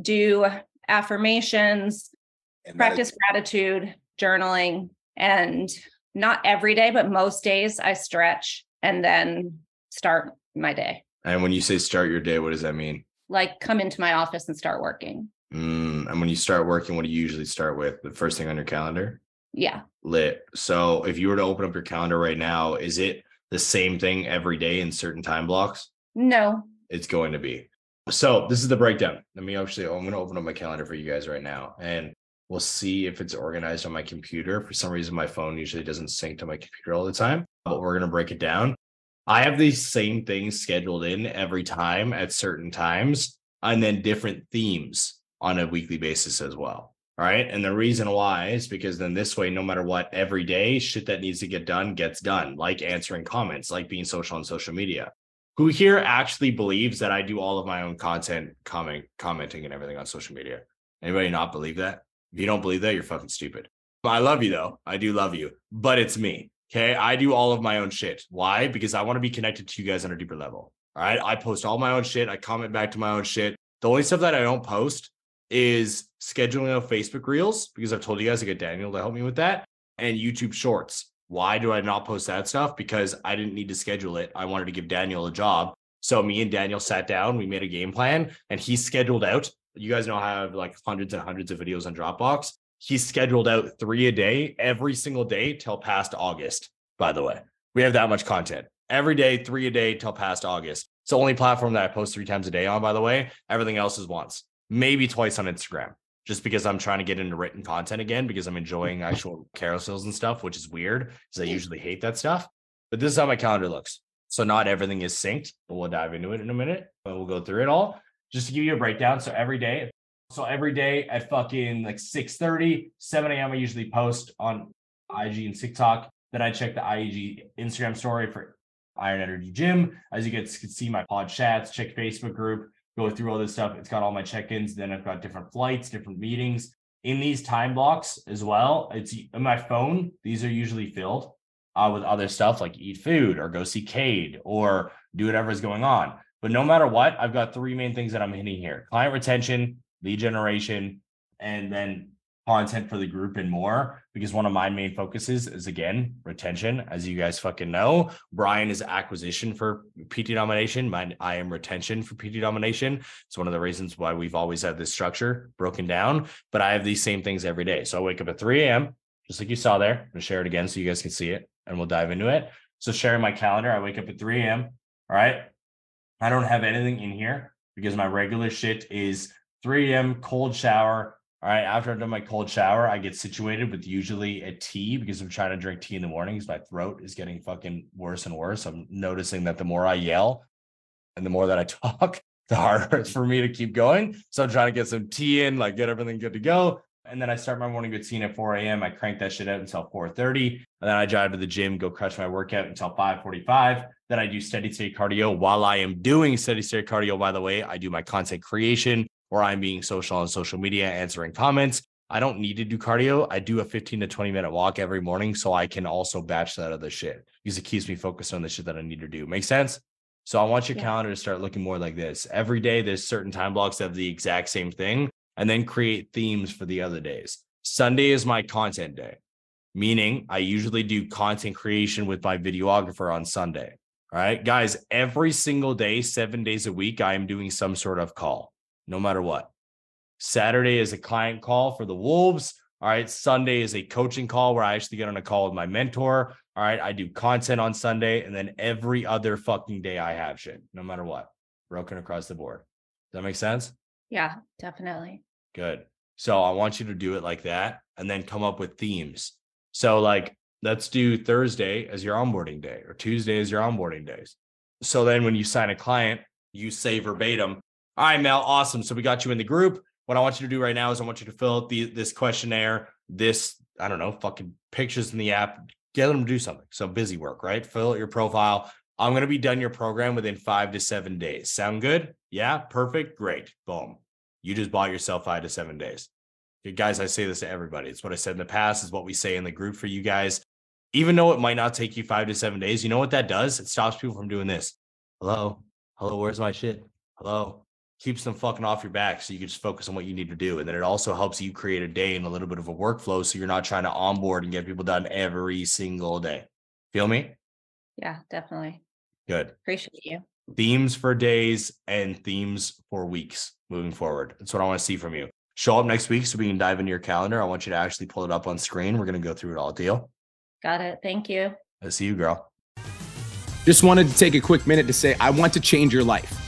do affirmations, practice gratitude, journaling, and not every day, but most days I stretch and then start my day. And when you say start your day, what does that mean? Like come into my office and start working. Mm, and when you start working, what do you usually start with? The first thing on your calendar? Yeah. Lit. So, if you were to open up your calendar right now, is it the same thing every day in certain time blocks? No. it's going to be. So this is the breakdown. Let me actually, I'm going to open up my calendar for you guys right now and we'll see if it's organized on my computer. For some reason, my phone usually doesn't sync to my computer all the time, but we're going to break it down. I have these same things scheduled in every time at certain times and then different themes on a weekly basis as well. All right. And the reason why is because then this way, no matter what, every day, shit that needs to get done gets done, like answering comments, like being social on social media who here actually believes that I do all of my own content, comment, commenting, and everything on social media? Anybody not believe that? If you don't believe that, you're fucking stupid. I love you though. I do love you, but it's me. Okay. I do all of my own shit. Why? Because I want to be connected to you guys on a deeper level. All right. I post all my own shit. I comment back to my own shit. The only stuff that I don't post is scheduling of Facebook reels because I've told you guys to get Daniel to help me with that and YouTube shorts. Why do I not post that stuff? Because I didn't need to schedule it. I wanted to give Daniel a job. So me and Daniel sat down, we made a game plan, and he scheduled out. You guys know I have like hundreds and hundreds of videos on Dropbox. He scheduled out three a day every single day till past August. By the way, we have that much content every day, three a day till past August. It's the only platform that I post three times a day on, by the way. Everything else is once, maybe twice on Instagram, just because I'm trying to get into written content again because I'm enjoying actual carousels and stuff, which is weird because I usually hate that stuff. But this is how my calendar looks. So not everything is synced, but we'll dive into it in a minute. But we'll go through it all. Just to give you a breakdown. So every day, so every day at fucking like 6 30, 7 a.m. I usually post on IG and TikTok. Then I check the IG Instagram story for Iron Energy Gym. As you guys can see, my pod chats, check Facebook group, go through all this stuff. It's got all my check-ins. Then I've got different flights, different meetings. In these time blocks as well, it's in my phone. These are usually filled uh, with other stuff like eat food or go see Cade or do whatever is going on. But no matter what, I've got three main things that I'm hitting here client retention, lead generation, and then content for the group and more because one of my main focuses is again retention. As you guys fucking know brian is acquisition for pt domination. I am retention for pt domination. It's one of the reasons why we've always had this structure broken down but i have these same things every day. So i wake up at 3 a.m just like you saw there. I'm going to share it again so you guys can see it and we'll dive into it. So sharing my calendar i wake up at 3 a.m all right? I don't have anything in here because my regular shit is 3 a.m cold shower all right, after I've done my cold shower, I get situated with usually a tea because I'm trying to drink tea in the mornings. My throat is getting fucking worse and worse. I'm noticing that the more I yell and the more that I (laughs) talk, the harder it's for me to keep going. So I'm trying to get some tea in, like get everything good to go. And then I start my morning routine at 4 a.m. I crank that shit out until 4:30. And then I drive to the gym, go crush my workout until 5:45. Then I do steady state cardio. While I am doing steady state cardio, by the way, I do my content creation or I'm being social on social media, answering comments. I don't need to do cardio. I do a 15 to 20 minute walk every morning so I can also batch that other shit because it keeps me focused on the shit that I need to do. Make sense? So I want your yeah. calendar to start looking more like this. Every day, there's certain time blocks that have the exact same thing, and then create themes for the other days. Sunday is my content day, meaning I usually do content creation with my videographer on Sunday. All right, guys, every single day, seven days a week, I am doing some sort of call no matter what. Saturday is a client call for the Wolves. All right. Sunday is a coaching call where I actually get on a call with my mentor. All right. I do content on Sunday and then every other fucking day I have shit, no matter what, broken across the board. Does that make sense? Yeah, definitely. Good. So I want you to do it like that and then come up with themes. So, like, let's do Thursday as your onboarding day or Tuesday as your onboarding days. So then when you sign a client, you say verbatim, all right, Mel, awesome. So we got you in the group. What I want you to do right now is I want you to fill out the this questionnaire, this, I don't know, fucking pictures in the app, get them to do something. So busy work, right? Fill out your profile. I'm going to be done your program within five to seven days. Sound good? Yeah, perfect. Great. Boom. You just bought yourself five to seven days. Okay, guys, I say this to everybody. It's what I said in the past, is what we say in the group for you guys. Even though it might not take you five to seven days, you know what that does? It stops people from doing this. Hello? Hello, where's my shit? Hello? Keeps them fucking off your back so you can just focus on what you need to do. And then it also helps you create a day and a little bit of a workflow so you're not trying to onboard and get people done every single day. Feel me? Yeah, definitely. Good. Appreciate you. Themes for days and themes for weeks moving forward. That's what I want to see from you. Show up next week so we can dive into your calendar. I want you to actually pull it up on screen. We're going to go through it all. Deal? Got it. Thank you. I see you, girl. Just wanted to take a quick minute to say, I want to change your life.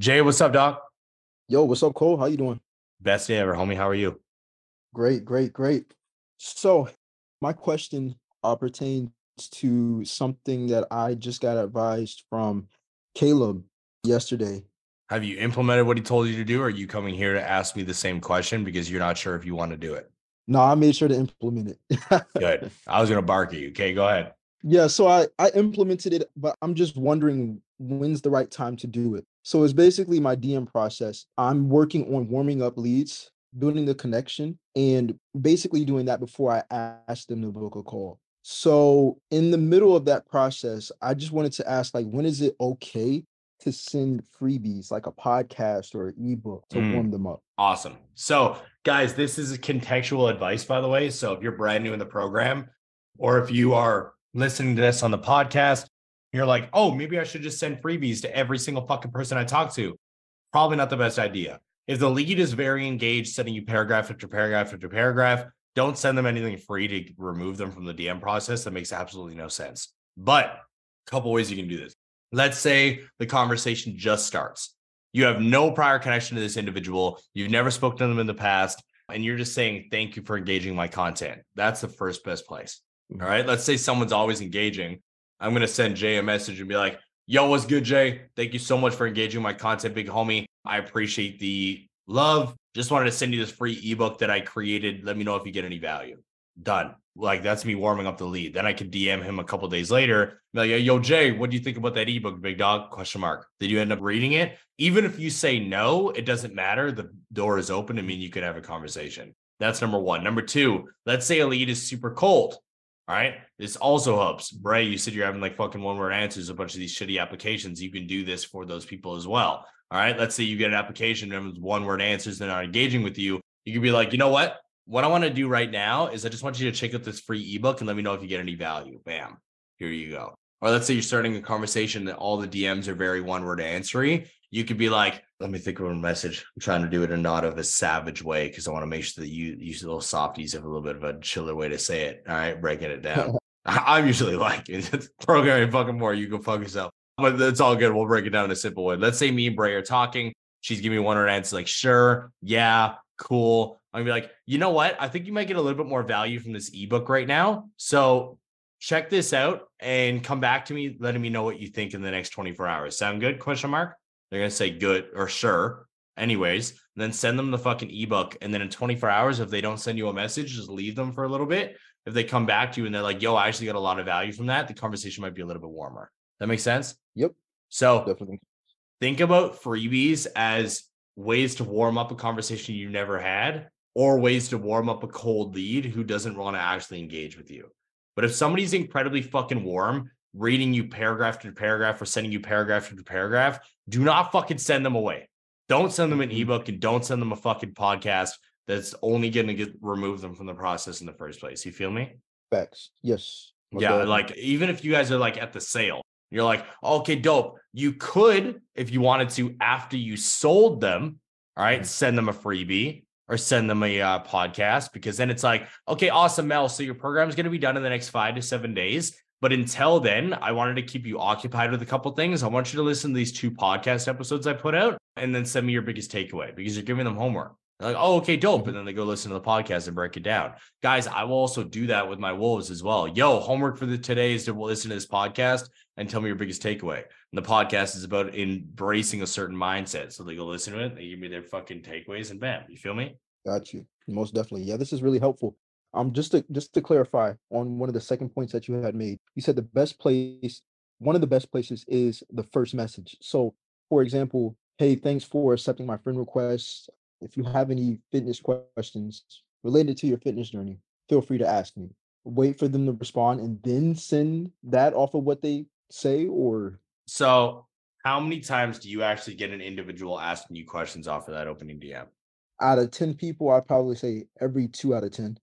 Jay, what's up, Doc? Yo, what's up, Cole? How you doing? Best day ever, homie. How are you? Great, great, great. So, my question uh, pertains to something that I just got advised from Caleb yesterday. Have you implemented what he told you to do, or are you coming here to ask me the same question because you're not sure if you want to do it? No, I made sure to implement it. Good. I was gonna bark at you. Okay, go ahead. Yeah, so I I implemented it, but I'm just wondering when's the right time to do it. So it's basically my DM process. I'm working on warming up leads, building the connection, and basically doing that before I ask them to book a call. So in the middle of that process, I just wanted to ask like when is it okay to send freebies like a podcast or an ebook to Mm. warm them up? Awesome. So, guys, this is contextual advice, by the way. So, if you're brand new in the program, or if you are listening to this on the podcast, you're like, oh, maybe I should just send freebies to every single fucking person I talk to. Probably not the best idea. If the lead is very engaged, sending you paragraph after paragraph after paragraph, don't send them anything free to remove them from the DM process. That makes absolutely no sense. But a couple ways you can do this. Let's say the conversation just starts. You have no prior connection to this individual. You've never spoken to them in the past, and you're just saying, Thank you for engaging my content. That's the first best place. Mm-hmm. All right. Let's say someone's always engaging. I'm going to send Jay a message and be like, Yo, what's good, Jay? Thank you so much for engaging my content, big homie. I appreciate the love. Just wanted to send you this free ebook that I created. Let me know if you get any value. Done. Like that's me warming up the lead. Then I could DM him a couple days later. Be like, yo, Jay, what do you think about that ebook, big dog? Question mark. Did you end up reading it? Even if you say no, it doesn't matter. The door is open. I mean, you could have a conversation. That's number one. Number two, let's say a lead is super cold. All right. This also helps. Bray, you said you're having like fucking one word answers, a bunch of these shitty applications. You can do this for those people as well. All right. Let's say you get an application and it's one word answers, they're not engaging with you. You could be like, you know what? What I want to do right now is I just want you to check out this free ebook and let me know if you get any value. Bam. Here you go. Or let's say you're starting a conversation that all the DMs are very one word answery. You could be like, let me think of a message. I'm trying to do it in not of a savage way because I want to make sure that you use little softies have a little bit of a chiller way to say it. All right, breaking it down. (laughs) (laughs) I'm usually like (laughs) programming fucking more. You go fuck yourself. But it's all good. We'll break it down in a simple way. Let's say me and Bray are talking. She's giving me one word answer like, sure, yeah, cool. I'm gonna be like, you know what? I think you might get a little bit more value from this ebook right now. So check this out and come back to me, letting me know what you think in the next 24 hours. Sound good? Question mark. They're gonna say good or sure. Anyways, then send them the fucking ebook. And then in 24 hours, if they don't send you a message, just leave them for a little bit. If they come back to you and they're like, yo, I actually got a lot of value from that, the conversation might be a little bit warmer. That makes sense? Yep, So definitely. think about freebies as ways to warm up a conversation you never had or ways to warm up a cold lead who doesn't want to actually engage with you. But if somebody's incredibly fucking warm, reading you paragraph after paragraph or sending you paragraph after paragraph, do not fucking send them away. Don't send them an Mhm. ebook and don't send them a fucking podcast that's only going to get remove them from the process in the first place. You feel me? Facts. Yes. most Yeah, like even if you guys are like at the sale, you're like, okay, dope. You could, if you wanted to, after you sold them, all right, Mhm. send them a freebie or send them a uh, podcast because then it's like, okay, awesome, Mel. So your program is going to be done in the next five to seven days. But until then, I wanted to keep you occupied with a couple things. I want you to listen to these two podcast episodes I put out and then send me your biggest takeaway because you're giving them homework. They're like, oh, okay, dope. And then they go listen to the podcast and break it down. Guys, I will also do that with my wolves as well. Yo, homework for the today is to listen to this podcast and tell me your biggest takeaway. And the podcast is about embracing a certain mindset. So they go listen to it, they give me their fucking takeaways, and bam, you feel me? Got you. Most definitely. Yeah, this is really helpful. Um, just to just to clarify on one of the second points that you had made, you said the best place, one of the best places is the first message. So, for example, hey, thanks for accepting my friend request. If you have any fitness questions related to your fitness journey, feel free to ask me. Wait for them to respond and then send that off of what they say, or So, how many times do you actually get an individual asking you questions off of that opening DM? out of 10 people, I'd probably say every two out of 10.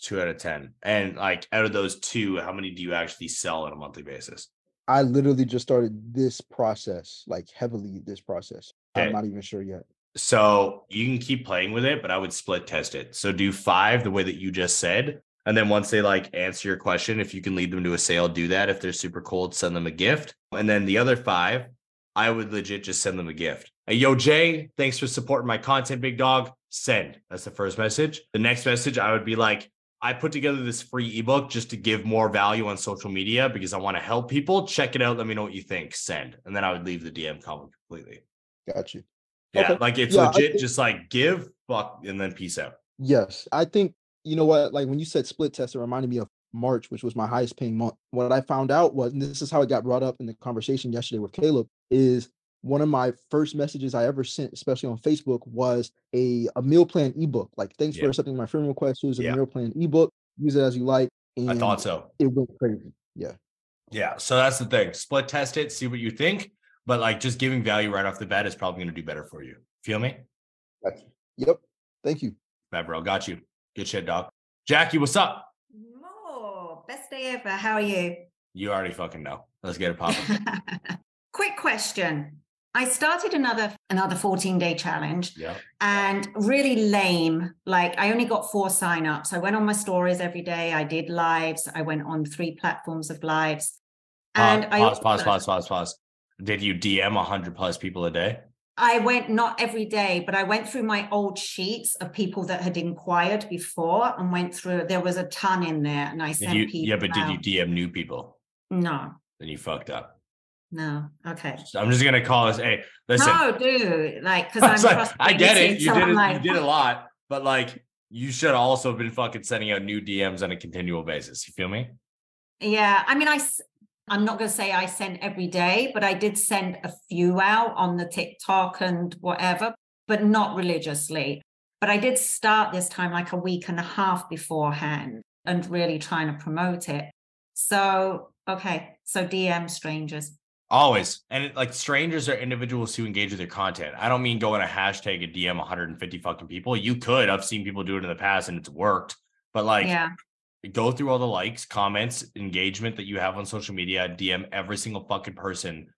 Two out of 10. And like out of those two, how many do you actually sell on a monthly basis? I literally just started this process, like heavily this process. Okay. I'm not even sure yet. So you can keep playing with it, but I would split test it. So do five the way that you just said. And then once they like answer your question, if you can lead them to a sale, do that. If they're super cold, send them a gift. And then the other five, I would legit just send them a gift. Hey, yo, Jay, thanks for supporting my content, big dog. Send. That's the first message. The next message, I would be like, I put together this free ebook just to give more value on social media because I want to help people. Check it out. Let me know what you think. Send. And then I would leave the DM comment completely. Got you. Yeah, Okay. like it's Yeah, legit, think- just like give, fuck, and then peace out. Yes. I think, you know what? Like when you said split test, it reminded me of March, which was my highest paying month. What I found out was, and this is how it got brought up in the conversation yesterday with Caleb, is one of my first messages I ever sent, especially on Facebook, was a, a meal plan ebook. Like, thanks Yeah. for accepting my friend request. Here's a Yeah. meal plan ebook. Use it as you like. I thought so. it went crazy. Yeah. Yeah. So that's the thing. Split test it, see what you think. But like just giving value right off the bat is probably going to do better for you. Feel me? Gotcha. Yep. Thank you. Bad bro. Got you. Good shit, dog. Jackie, what's up? Oh, Best day ever. How are you? You already fucking know. Let's get it popping. (laughs) Quick question. I started another another 14 day challenge yeah. and really lame. Like I only got four signups. I went on my stories every day. I did lives. I went on three platforms of lives. And Pause, I pause, pause, pause, pause, pause. Did you DM 100 plus people a day? I went not every day, but I went through my old sheets of people that had inquired before and went through. There was a ton in there, and I sent you, people. yeah, but did you. DM new people? No, Then you fucked up. No. Okay. So I'm just gonna call this. Hey, listen. No, dude. Like, because (laughs) I, I'm. like, I get it. You so did it. like, you did a (laughs) lot, but like you should also have been fucking sending out new DMs on a continual basis. You feel me? Yeah, I mean, I. I'm not going to say I sent every day, but I did send a few out on the TikTok and whatever, but not religiously. But I did start this time like a week and a half beforehand and really trying to promote it. So, okay. So DM strangers. Always. And it, like strangers are individuals who engage with your content. I don't mean going a hashtag and DM 150 fucking people. You could. I've seen people do it in the past and it's worked. But like yeah. go through all the likes, comments, engagement that you have on social media, DM every single fucking person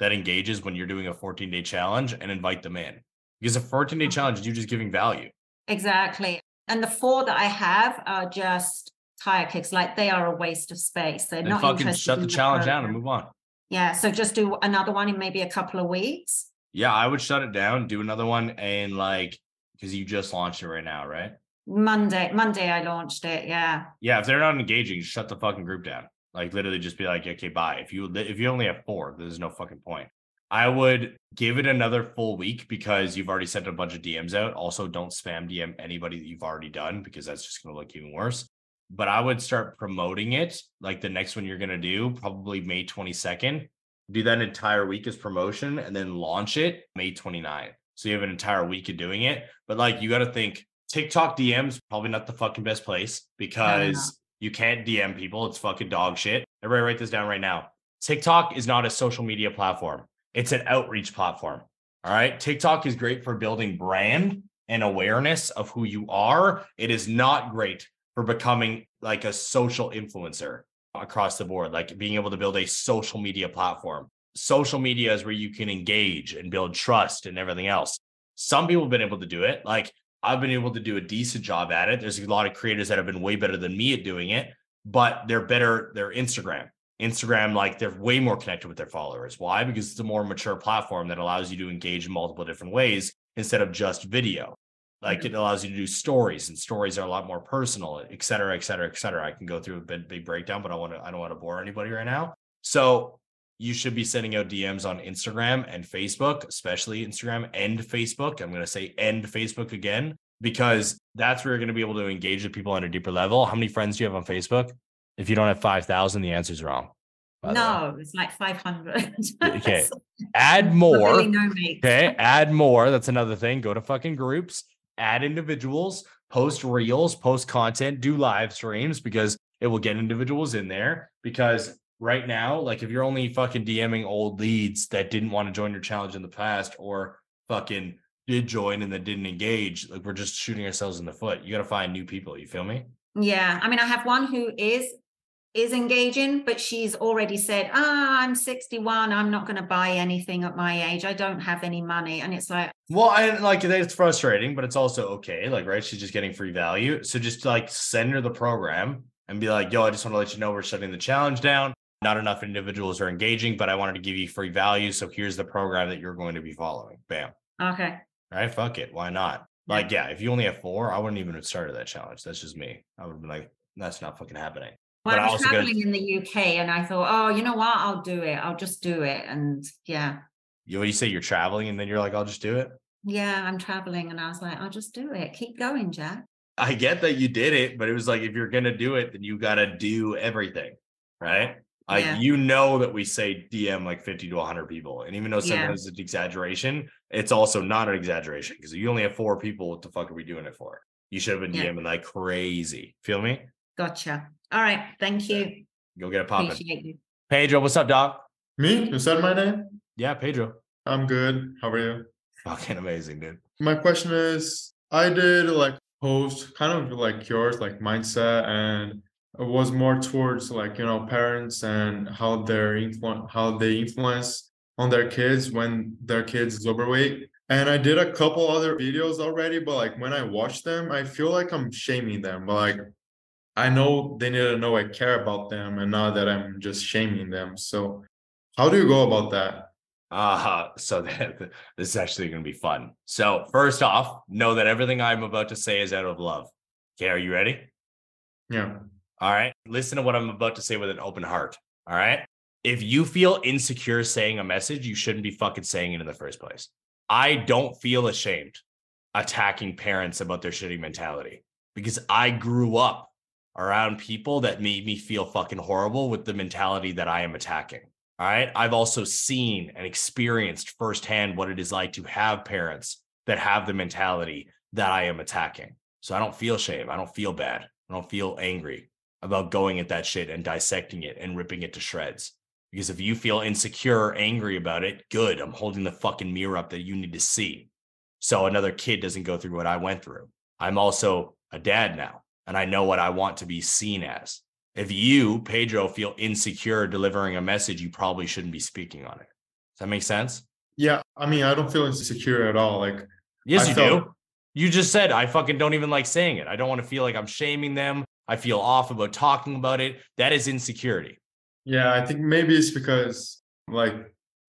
that engages when you're doing a 14 day challenge and invite them in. Because a 14 day mm-hmm. challenge is you just giving value. Exactly. And the four that I have are just tire kicks. Like they are a waste of space. They're And not fucking shut the in challenge down and move on. Yeah. So just do another one in maybe a couple of weeks. Yeah, I would shut it down, do another one, and like because you just launched it right now, right? Monday, Monday I launched it. Yeah. Yeah, if they're not engaging, shut the fucking group down. Like literally just be like, okay, bye. If you if you only have four, there's no fucking point. I would give it another full week because you've already sent a bunch of DMs out. Also, don't spam DM anybody that you've already done because that's just gonna look even worse. But I would start promoting it like the next one you're gonna do, probably May 22nd. Do that entire week as promotion and then launch it May 29th. So you have an entire week of doing it. But like you gotta think TikTok DMs probably not the fucking best place because you can't DM people. It's fucking dog shit. Everybody write this down right now. TikTok is not a social media platform. It's an outreach platform. All right. TikTok is great for building brand and awareness of who you are. It is not great for becoming like a social influencer across the board, like being able to build a social media platform. Social media is where you can engage and build trust and everything else. Some people have been able to do it. Like I've been able to do a decent job at it. There's a lot of creators that have been way better than me at doing it, but they're better. They're Instagram. Instagram, like they're way more connected with their followers. Why? Because it's a more mature platform that allows you to engage in multiple different ways instead of just video. Like it allows you to do stories, and stories are a lot more personal, et cetera, et cetera, et cetera. I can go through a big, big breakdown, but I want to, I don't want to bore anybody right now. So you should be sending out DMs on Instagram and Facebook, especially Instagram and Facebook. I'm going to say and Facebook again because that's where you're going to be able to engage with people on a deeper level. How many friends do you have on Facebook? If you don't have 5,000, the answer is wrong. by the way. No, it's like 500. (laughs) Okay. Add more. really. Okay. (laughs) Add more. That's another thing. Go to fucking groups, add individuals, post reels, post content, do live streams because it will get individuals in there. Because right now, like if you're only fucking DMing old leads that didn't want to join your challenge in the past or fucking did join and then didn't engage, like we're just shooting ourselves in the foot. You got to find new people. You feel me? Yeah. I mean, I have one who is is engaging, but she's already said, ah, I'm 61. I'm not going to buy anything at my age. I don't have any money. And it's like, Well, I like it's frustrating, but it's also okay. Like, right? She's just getting free value. So just like send her the program and be like, yo, I just want to let you know we're shutting the challenge down. Not enough individuals are engaging, but I wanted to give you free value. So here's the program that you're going to be following. Bam. okay. All right. Fuck it. Why not? Like, yeah, if you only have four, I wouldn't even have started that challenge. That's just me. I would have been like, that's not fucking happening. Well, But I I was gotta- traveling in the UK and I thought, oh, you know what? I'll do it. I'll just do it. And yeah, You, you say you're traveling and then you're like, I'll just do it. yeah, I'm traveling. And I was like, I'll just do it. Keep going, Jack. I get that you did it, but it was like if you're gonna do it, then you gotta do everything, right? Like Yeah. you know that we say DM like 50 to 100 people, and even though Yeah. sometimes it's an exaggeration, it's also not an exaggeration because you only have four people. What the fuck are we doing it for? You should have been Yeah. DMing like crazy. Feel me? Gotcha. All right. Thank you. Go get it popping. Appreciate you. Pedro, what's up, doc? Me? You said my name? Yeah, Pedro. I'm good. How are you? Fucking amazing, dude. My question is I did like post kind of like yours, like mindset, and it was more towards like, you know, parents and how their influence how they influence on their kids when their kids is overweight. And I did a couple other videos already, but like when I watch them, I feel like I'm shaming them. But like I know they need to know I care about them and not that I'm just shaming them. So how do you go about that? Uh, so that, (laughs) this is actually going to be fun. So, first off, know that everything I'm about to say is out of love. Okay, are you ready? Yeah. All right. Listen to what I'm about to say with an open heart. All right. If you feel insecure saying a message, you shouldn't be fucking saying it in the first place. I don't feel ashamed attacking parents about their shitty mentality because I grew up around people that made me feel fucking horrible with the mentality that I am attacking. All right. I've also seen and experienced firsthand what it is like to have parents that have the mentality that I am attacking. So I don't feel shame. I don't feel bad. I don't feel angry about going at that shit and dissecting it and ripping it to shreds. Because if you feel insecure or angry about it, good. I'm holding the fucking mirror up that you need to see. So another kid doesn't go through what I went through. I'm also a dad now, and I know what I want to be seen as. If you, Pedro, feel insecure delivering a message, you probably shouldn't be speaking on it. Does that make sense? Yeah. I mean, I don't feel insecure at all. Like Yes, I you felt- do. You just said I fucking don't even like saying it. I don't want to feel like I'm shaming them. I feel off about talking about it. That is insecurity. Yeah, I think maybe it's because like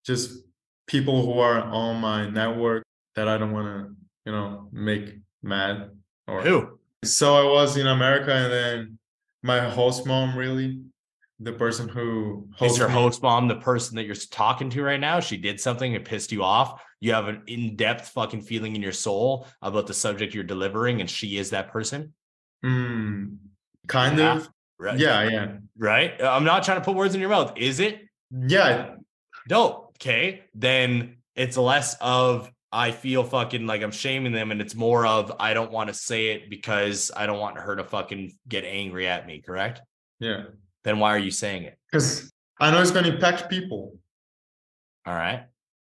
just people who are on my network that I don't want to, you know, make mad or Who? So I was in America and then my host mom really the person who Is hosts your me- host mom the person that you're talking to right now? She did something that pissed you off. You have an in-depth fucking feeling in your soul about the subject you're delivering, and she is that person. Mm, kind Yeah. of. Right. Yeah, yeah. Right. I'm not trying to put words in your mouth. Is it? Yeah. Dope. Okay. Then it's less of I feel fucking like I'm shaming them, and it's more of I don't want to say it because I don't want her to fucking get angry at me. Correct? Yeah. Then why are you saying it? Because I know it's gonna impact people. All right.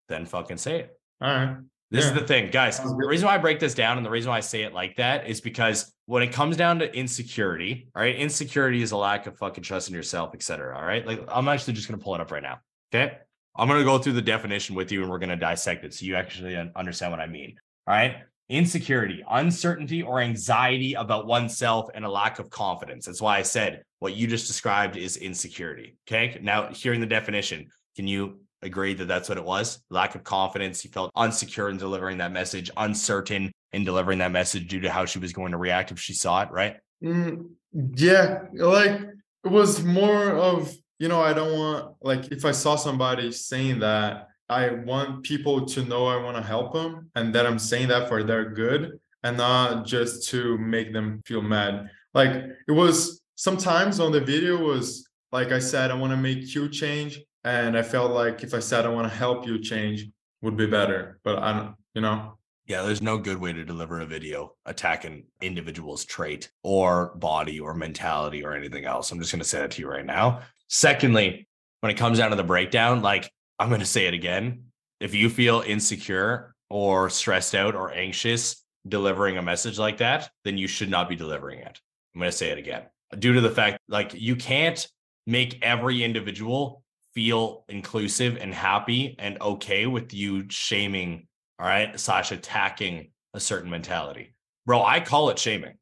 Then fucking say it. All right. This is the thing, guys. The reason why I break this down and the reason why I say it like that is because when it comes down to insecurity, all right, insecurity is a lack of fucking trust in yourself, et cetera. All right. Like I'm actually just gonna pull it up right now. Okay. I'm gonna go through the definition with you and we're gonna dissect it so you actually understand what I mean. All right. Insecurity, uncertainty or anxiety about oneself and a lack of confidence. That's why I said what you just described is insecurity. Okay. Now, hearing the definition, can you agree that that's what it was? Lack of confidence. He felt unsecure in delivering that message, uncertain in delivering that message due to how she was going to react if she saw it, right? Mm, yeah, like it was more of, you know, I don't want like if I saw somebody saying that, I want people to know I want to help them and that I'm saying that for their good and not just to make them feel mad. Like it was sometimes on the video was like I said, I want to make you change. And I felt like if I said I want to help you change would be better. But I don't, you know, Yeah, there's no good way to deliver a video attacking individual's trait or body or mentality or anything else. I'm just going to say that to you right now. Secondly, when it comes down to the breakdown, like I'm going to say it again. If you feel insecure or stressed out or anxious delivering a message like that, then you should not be delivering it. I'm going to say it again. Due to the fact, like, you can't make every individual feel inclusive and happy and okay with you shaming all right, slash attacking a certain mentality. Bro, I call it shaming.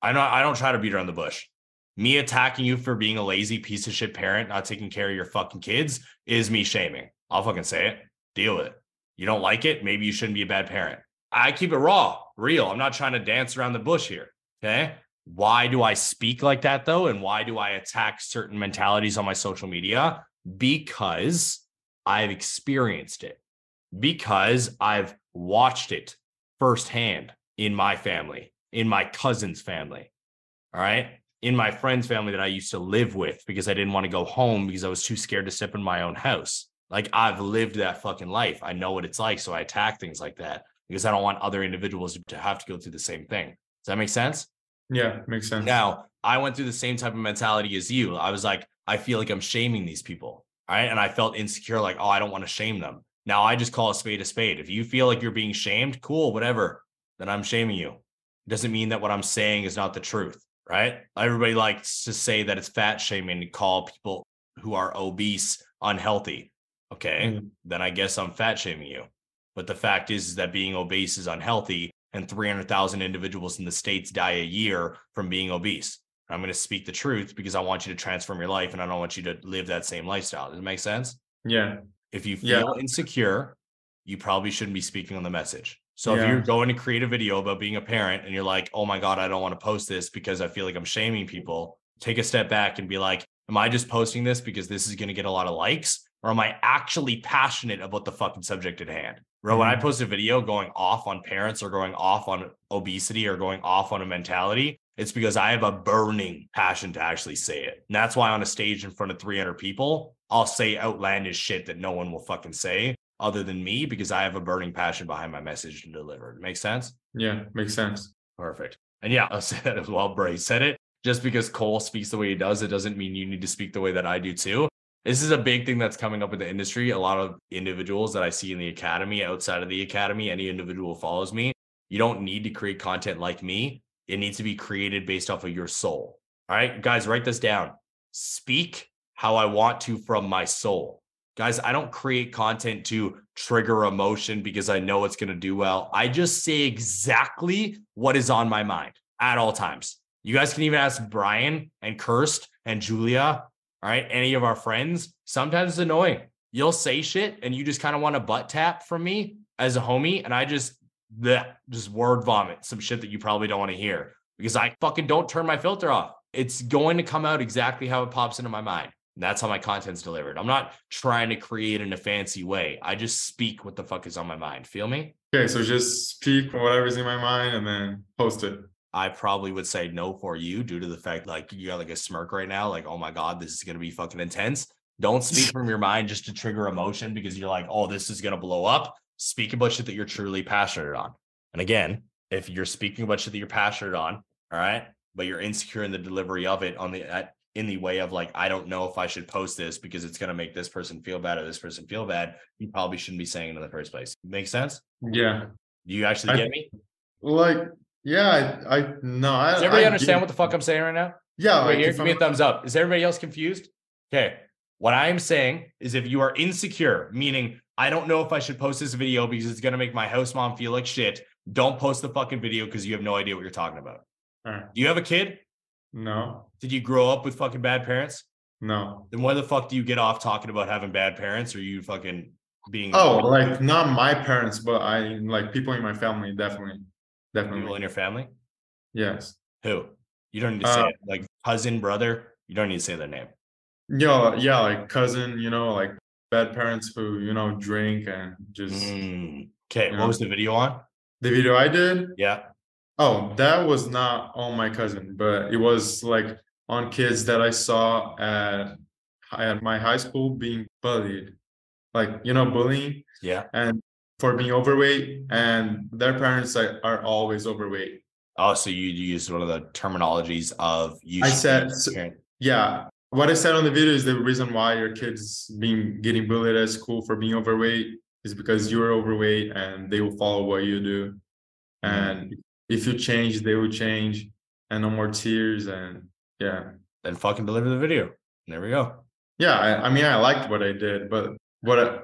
I don't I don't try to beat around the bush. Me attacking you for being a lazy piece of shit parent, not taking care of your fucking kids, is me shaming. I'll fucking say it. Deal with it. You don't like it, maybe you shouldn't be a bad parent. I keep it raw, real. I'm not trying to dance around the bush here. Okay. Why do I speak like that though? And why do I attack certain mentalities on my social media? Because I've experienced it because I've watched it firsthand in my family in my cousin's family. All right. In my friend's family that I used to live with because I didn't want to go home because I was too scared to step in my own house. Like I've lived that fucking life. I know what it's like. So I attack things like that because I don't want other individuals to have to go through the same thing. Does that make sense? Yeah, makes sense. Now, I went through the same type of mentality as you. I was like, I feel like I'm shaming these people. Right. And I felt insecure, like, oh, I don't want to shame them. Now I just call a spade a spade. If you feel like you're being shamed, cool, whatever. Then I'm shaming you. It doesn't mean that what I'm saying is not the truth, right? Everybody likes to say that it's fat shaming to call people who are obese unhealthy. Okay. Mhm. Then I guess I'm fat shaming you. But the fact is, is that being obese is unhealthy and 300,000 individuals in the States die a year from being obese. I'm going to speak the truth because I want you to transform your life and I don't want you to live that same lifestyle. Does it make sense? Yeah. If you Yeah. feel insecure, you probably shouldn't be speaking on the message. So if you're going to create a video about being a parent and you're like, oh my God, I don't want to post this because I feel like I'm shaming people, take a step back and be like, am I just posting this because this is going to get a lot of likes? Or am I actually passionate about the fucking subject at hand? Bro, when I Mhm. post a video going off on parents or going off on obesity or going off on a mentality, it's because I have a burning passion to actually say it. And that's why on a stage in front of 300 people, I'll say outlandish shit that no one will fucking say other than me because I have a burning passion behind my message to deliver. Make sense? Yeah, makes sense. Perfect. And yeah, I'll say that as well. Bray said it. Just because Cole speaks the way he does, it doesn't mean you need to speak the way that I do too. This is a big thing that's coming up in the industry. A lot of individuals that I see in the academy, outside of the academy, any individual follows me, you don't need to create content like me. It needs to be created based off of your soul. All right, guys, write this down. Speak how I want to from my soul. Guys, I don't create content to trigger emotion because I know it's going to do well. I just say exactly what is on my mind at all times. You guys can even ask Brian and Kirst and Julia, all right, any of our friends. Sometimes it's annoying. You'll say shit and you just kind of want a butt tap from me as a homie. And I just, that just word vomit some shit that you probably don't want to hear because I fucking don't turn my filter off. It's going to come out exactly how it pops into my mind. And that's how my content's delivered. I'm not trying to create in a fancy way. I just speak what the fuck is on my mind. Feel me? Okay, so just speak whatever's in my mind and then post it. I probably would say no for you due to the fact like you got like a smirk right now, like, oh my God, this is gonna be fucking intense. Don't speak from your mind just to trigger emotion because you're like, oh, this is gonna blow up. Speak about shit that you're truly passionate on. And again, if you're speaking about shit that you're passionate on, all right, but you're insecure in the delivery of it on the at, in the way of like, I don't know if I should post this because it's gonna make this person feel bad or this person feel bad. You probably shouldn't be saying it in the first place. Make sense? Yeah. Do you actually I- get me? Like, yeah, I, I no, I Does everybody I understand get- what the fuck I'm saying right now? Yeah, right here. Give me a I'm- thumbs up. Is everybody else confused? Okay. What I am saying is if you are insecure, meaning I don't know if I should post this video because it's going to make my house mom feel like shit, don't post the fucking video because you have no idea what you're talking about. Alright. Do you have a kid? No, Did you grow up with fucking bad parents? no. Then why the fuck do you get off talking about having bad parents or you fucking being Oh, like not my parents, but I like people in my family, definitely. Definitely. people in your family? Yes. Who? You don't need to say Uh, it. Like cousin, brother. You don't need to say their name. Yo, yeah, like cousin, you know, like bad parents who, you know, drink and just Mm. Okay. What was the video on? the video I did. Yeah. Oh, that was not on my cousin, but it was like on kids that I saw at at my high school being bullied. Like, you know, bullying Yeah. and for being overweight and their parents are, are always overweight. Oh, so you, used one of the terminologies of you. I said- so- Yeah. What I said on the video is the reason why your kids being getting bullied at school for being overweight is because you're overweight and they will follow what you do. Mm-hmm. And if you change, they will change and no more tears and yeah. then fucking deliver the video. There we go. Yeah, I, I mean I liked what I did, but what I,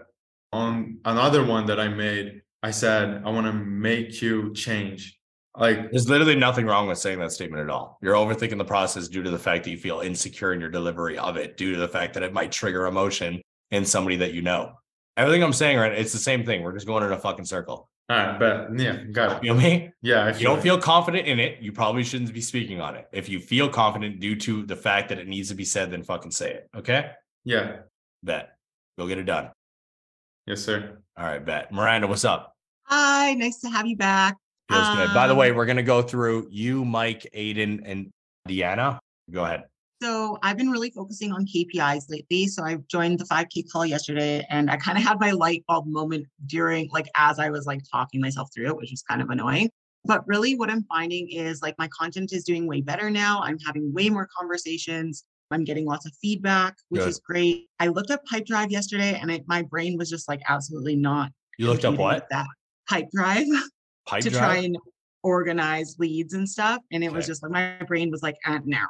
on another one that I made, I said I want to make you change. Like There's literally nothing wrong with saying that statement at all. You're overthinking the process due to the fact that you feel insecure in your delivery of it, due to the fact that it might trigger emotion in somebody that you know. Everything I'm saying, right? It's the same thing. We're just going in a fucking circle. All right, but yeah, got it. You know me? Yeah, I If you don't it. feel confident in it, you probably shouldn't be speaking on it. If you feel confident due to the fact that it needs to be said, then fucking say it. Okay? Yeah, Bet. Go get it done. yes, sir. All right, bet. Miranda, what's up? Hi, nice to have you back. Feels good. By the way, Um, we're gonna go through you, Mike, Aiden, and Deanna. Go ahead. So I've been really focusing on KPIs lately. So I joined the 5K call yesterday and I kind of had my light bulb moment during, like, as I was like talking myself through it, which was kind of annoying. But really, what I'm finding is like my content is doing way better now. I'm having way more conversations. I'm getting lots of feedback, which Good. is great. I looked up Pipedrive yesterday and it, my brain was just like absolutely not. You looked up what? That Pipedrive (laughs) Pipe to drive? try and organize leads and stuff. And it was just like my brain was like, uh, now.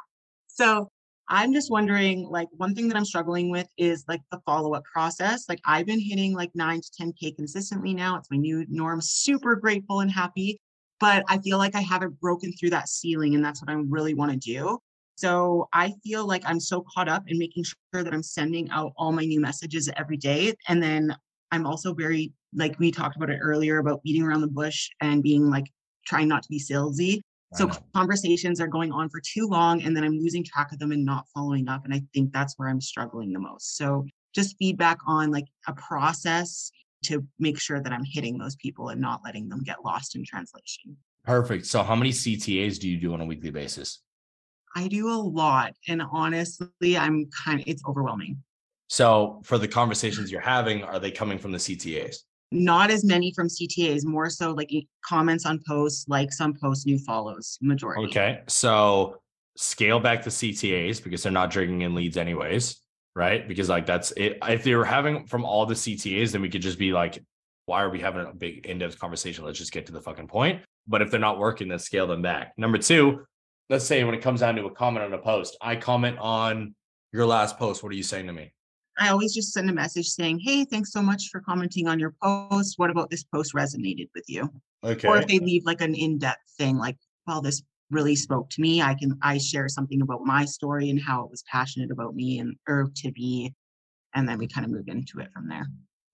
So I'm just wondering, like, one thing that I'm struggling with is like the follow up process. Like, I've been hitting like nine to 10K consistently now. It's my new norm. Super grateful and happy. But I feel like I haven't broken through that ceiling, and that's what I really want to do. So I feel like I'm so caught up in making sure that I'm sending out all my new messages every day. And then I'm also very, like we talked about it earlier, about beating around the bush and being like trying not to be salesy. So conversations are going on for too long and then I'm losing track of them and not following up. And I think that's where I'm struggling the most. So just feedback on like a process to make sure that I'm hitting those people and not letting them get lost in translation. Perfect. So how many CTAs do you do on a weekly basis? I do a lot. And honestly, I'm kind of, it's overwhelming. So for the conversations you're having, are they coming from the CTAs? Not as many from CTAs, more so like comments on posts, likes on posts, new follows, majority. Okay. So scale back the CTAs because they're not drinking in leads anyways, right? Because like that's it. If they were having from all the CTAs, then we could just be like, why are we having a big in-depth conversation? Let's just get to the fucking point. But if they're not working, then scale them back. Number two, let's say when it comes down to a comment on a post, I comment on your last post. What are you saying to me? I always just send a message saying, Hey, thanks so much for commenting on your post. What about this post resonated with you? Okay. Or if they leave like an in-depth thing, like, well, this really spoke to me. I can I share something about my story and how it was passionate about me and or to be. And then we kind of move into it from there.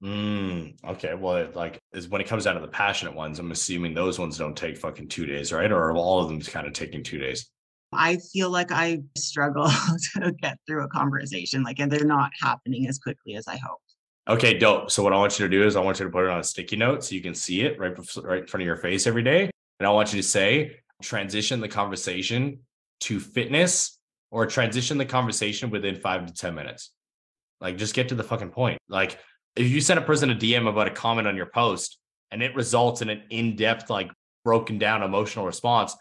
Mm, okay. Well, it, like is when it comes down to the passionate ones, I'm assuming those ones don't take fucking two days, right? Or all of them kind of taking two days? I feel like I struggle (laughs) to get through a conversation, like, and they're not happening as quickly as I hope. Okay, dope. So what I want you to do is I want you to put it on a sticky note so you can see it right, right in front of your face every day. And I want you to say, transition the conversation to fitness or transition the conversation within five to 10 minutes. Like just get to the fucking point. Like if you send a person a DM about a comment on your post and it results in an in-depth, like broken down emotional response,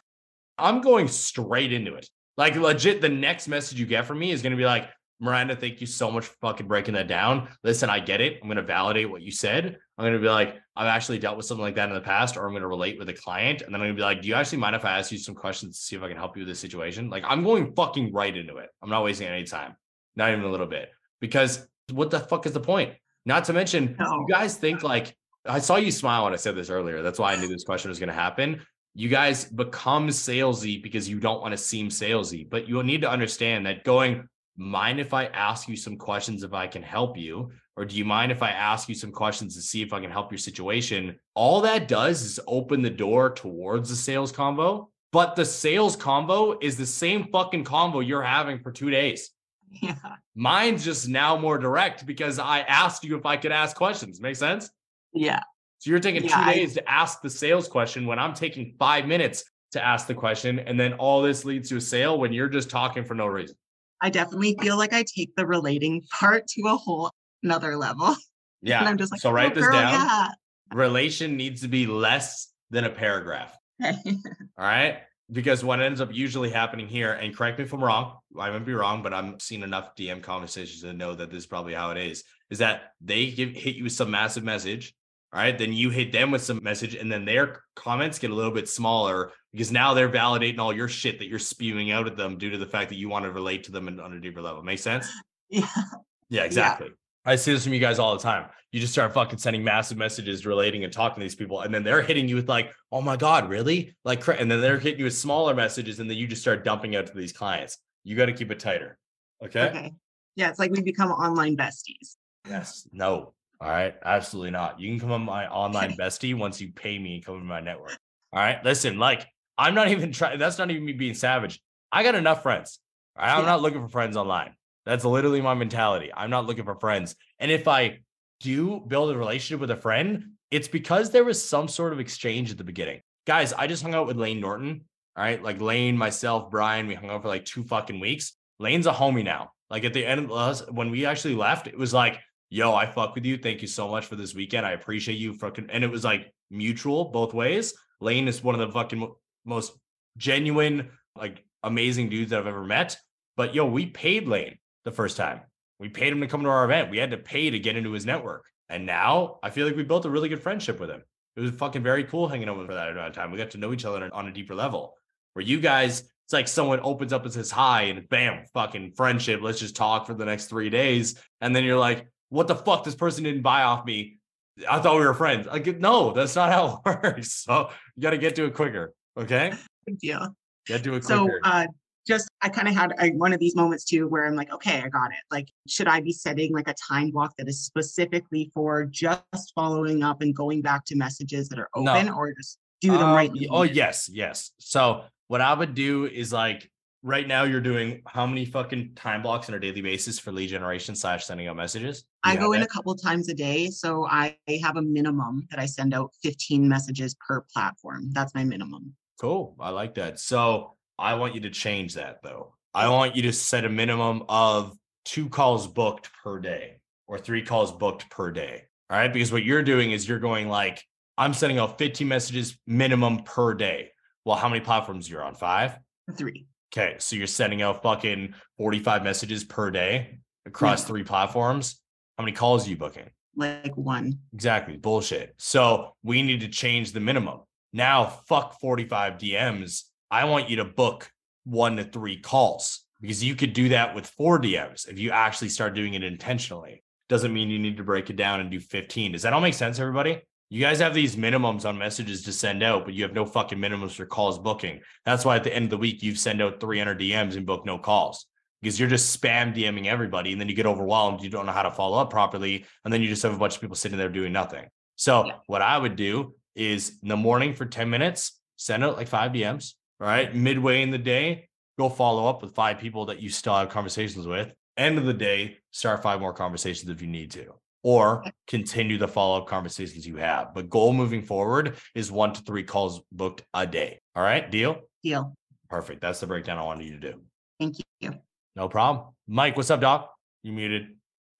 I'm going straight into it. Like legit, the next message you get from me is going to be like, Miranda, thank you so much for fucking breaking that down. Listen, I get it. I'm going to validate what you said. I'm going to be like, I've actually dealt with something like that in the past, or I'm going to relate with a client. And then I'm going to be like, do you actually mind if I ask you some questions to see if I can help you with this situation? Like, I'm going fucking right into it. I'm not wasting any time, not even a little bit. Because what the fuck is the point? Not to mention, No. you guys think like, I saw you smile when I said this earlier. That's why I knew this question was going to happen. You guys become salesy because you don't want to seem salesy, but you'll need to understand that going, mind if I ask you some questions if I can help you? Or do you mind if I ask you some questions to see if I can help your situation? All that does is open the door towards the sales combo, but the sales combo is the same fucking combo you're having for two days. Yeah. Mine's just now more direct because I asked you if I could ask questions. Make sense? Yeah. So you're taking Yeah, two I- days to ask the sales question when I'm taking five minutes to ask the question. And then all this leads to a sale when you're just talking for no reason. I definitely feel like I take the relating (laughs) part to a whole another level. (laughs) Yeah. And I'm just like, so "Oh, write this girl, down. Yeah. Relation needs to be less than a paragraph. (laughs) All right. Because what ends up usually happening here, and correct me if I'm wrong, I might be wrong, but I'm seeing enough DM conversations to know that this is probably how it is, is that they give hit you with some massive message. All right. Then you hit them with some message, and then their comments get a little bit smaller because now they're validating all your shit that you're spewing out at them due to the fact that you want to relate to them on a deeper level. Make sense? (laughs) yeah. Yeah, exactly. I see this from you guys all the time. You just start fucking sending massive messages relating and talking to these people, and then they're hitting you with like, "Oh my god, really?" Like, and then they're hitting you with smaller messages, and then you just start dumping out to these clients. You got to keep it tighter. Okay? Okay. Yeah. It's like we become online besties. Yes. No. All right. Absolutely not. You can come on my online (laughs) bestie once you pay me and come in my network. All right. Listen, like, I'm not even trying. That's not even me being savage. I got enough friends. All right? I'm not looking for friends online. That's literally my mentality. I'm not looking for friends. And if I do build a relationship with a friend, it's because there was some sort of exchange at the beginning. guys, I just hung out with Lane Norton. All right. Like Lane, myself, Brian, we hung out for like two fucking weeks. Lane's a homie now. Like at the end of us, when we actually left, it was like, yo, I fuck with you. Thank you so much for this weekend. I appreciate you fucking and it was like mutual both ways. Lane is one of the fucking most genuine, like amazing dudes that I've ever met. But yo, we paid Lane the first time. We paid him to come to our event. We had to pay to get into his network. And now I feel like we built a really good friendship with him. It was fucking very cool hanging out with for that amount of time. We got to know each other on a deeper level. Where you guys, it's like someone opens up and says hi, and bam, fucking friendship. Let's just talk for the next three days. And then you're like, what the fuck? This person didn't buy off me. I thought we were friends. Like, no, that's not how (laughs) it works. So you got to get to it quicker. Okay. Yeah. Get to it So quicker. uh just I kind of had a, one of these moments too where I'm like, okay, I got it. Like, should I be setting like a time block that is specifically for just following up and going back to messages that are No. open or just do them Um, right? Oh yes, yes. So what I would do is like right now you're doing how many fucking time blocks on a daily basis for lead generation slash sending out messages? I go in a couple times a day. So I have a minimum that I send out 15 messages per platform. That's my minimum. Cool. I like that. So I want you to change that though. I want you to set a minimum of two calls booked per day or three calls booked per day. All right. Because what you're doing is you're going like, I'm sending out 15 messages minimum per day. Well, how many platforms you're on? Five? Three. Okay. So you're sending out fucking 45 messages per day across Yeah. three platforms. How many calls are you booking? Like one. Exactly. Bullshit. So we need to change the minimum. Now, fuck 45 DMs. I want you to book one to three calls because you could do that with four DMs if you actually start doing it intentionally. Doesn't mean you need to break it down and do 15. Does that all make sense, everybody? You guys have these minimums on messages to send out, but you have no fucking minimums for calls booking. That's why at the end of the week, you send out 300 DMs and book no calls because you're just spam DMing everybody. And then you get overwhelmed. You don't know how to follow up properly. And then you just have a bunch of people sitting there doing nothing. So, Yeah. what I would do is in the morning for 10 minutes, send out like five DMs, right? Midway in the day, go follow up with five people that you still have conversations with. End of the day, start five more conversations if you need to, or continue the follow up conversations you have. But goal moving forward is one to three calls booked a day. All right, deal? Deal. Perfect. That's the breakdown I wanted you to do. Thank you. No problem. Mike, what's up, doc? You muted.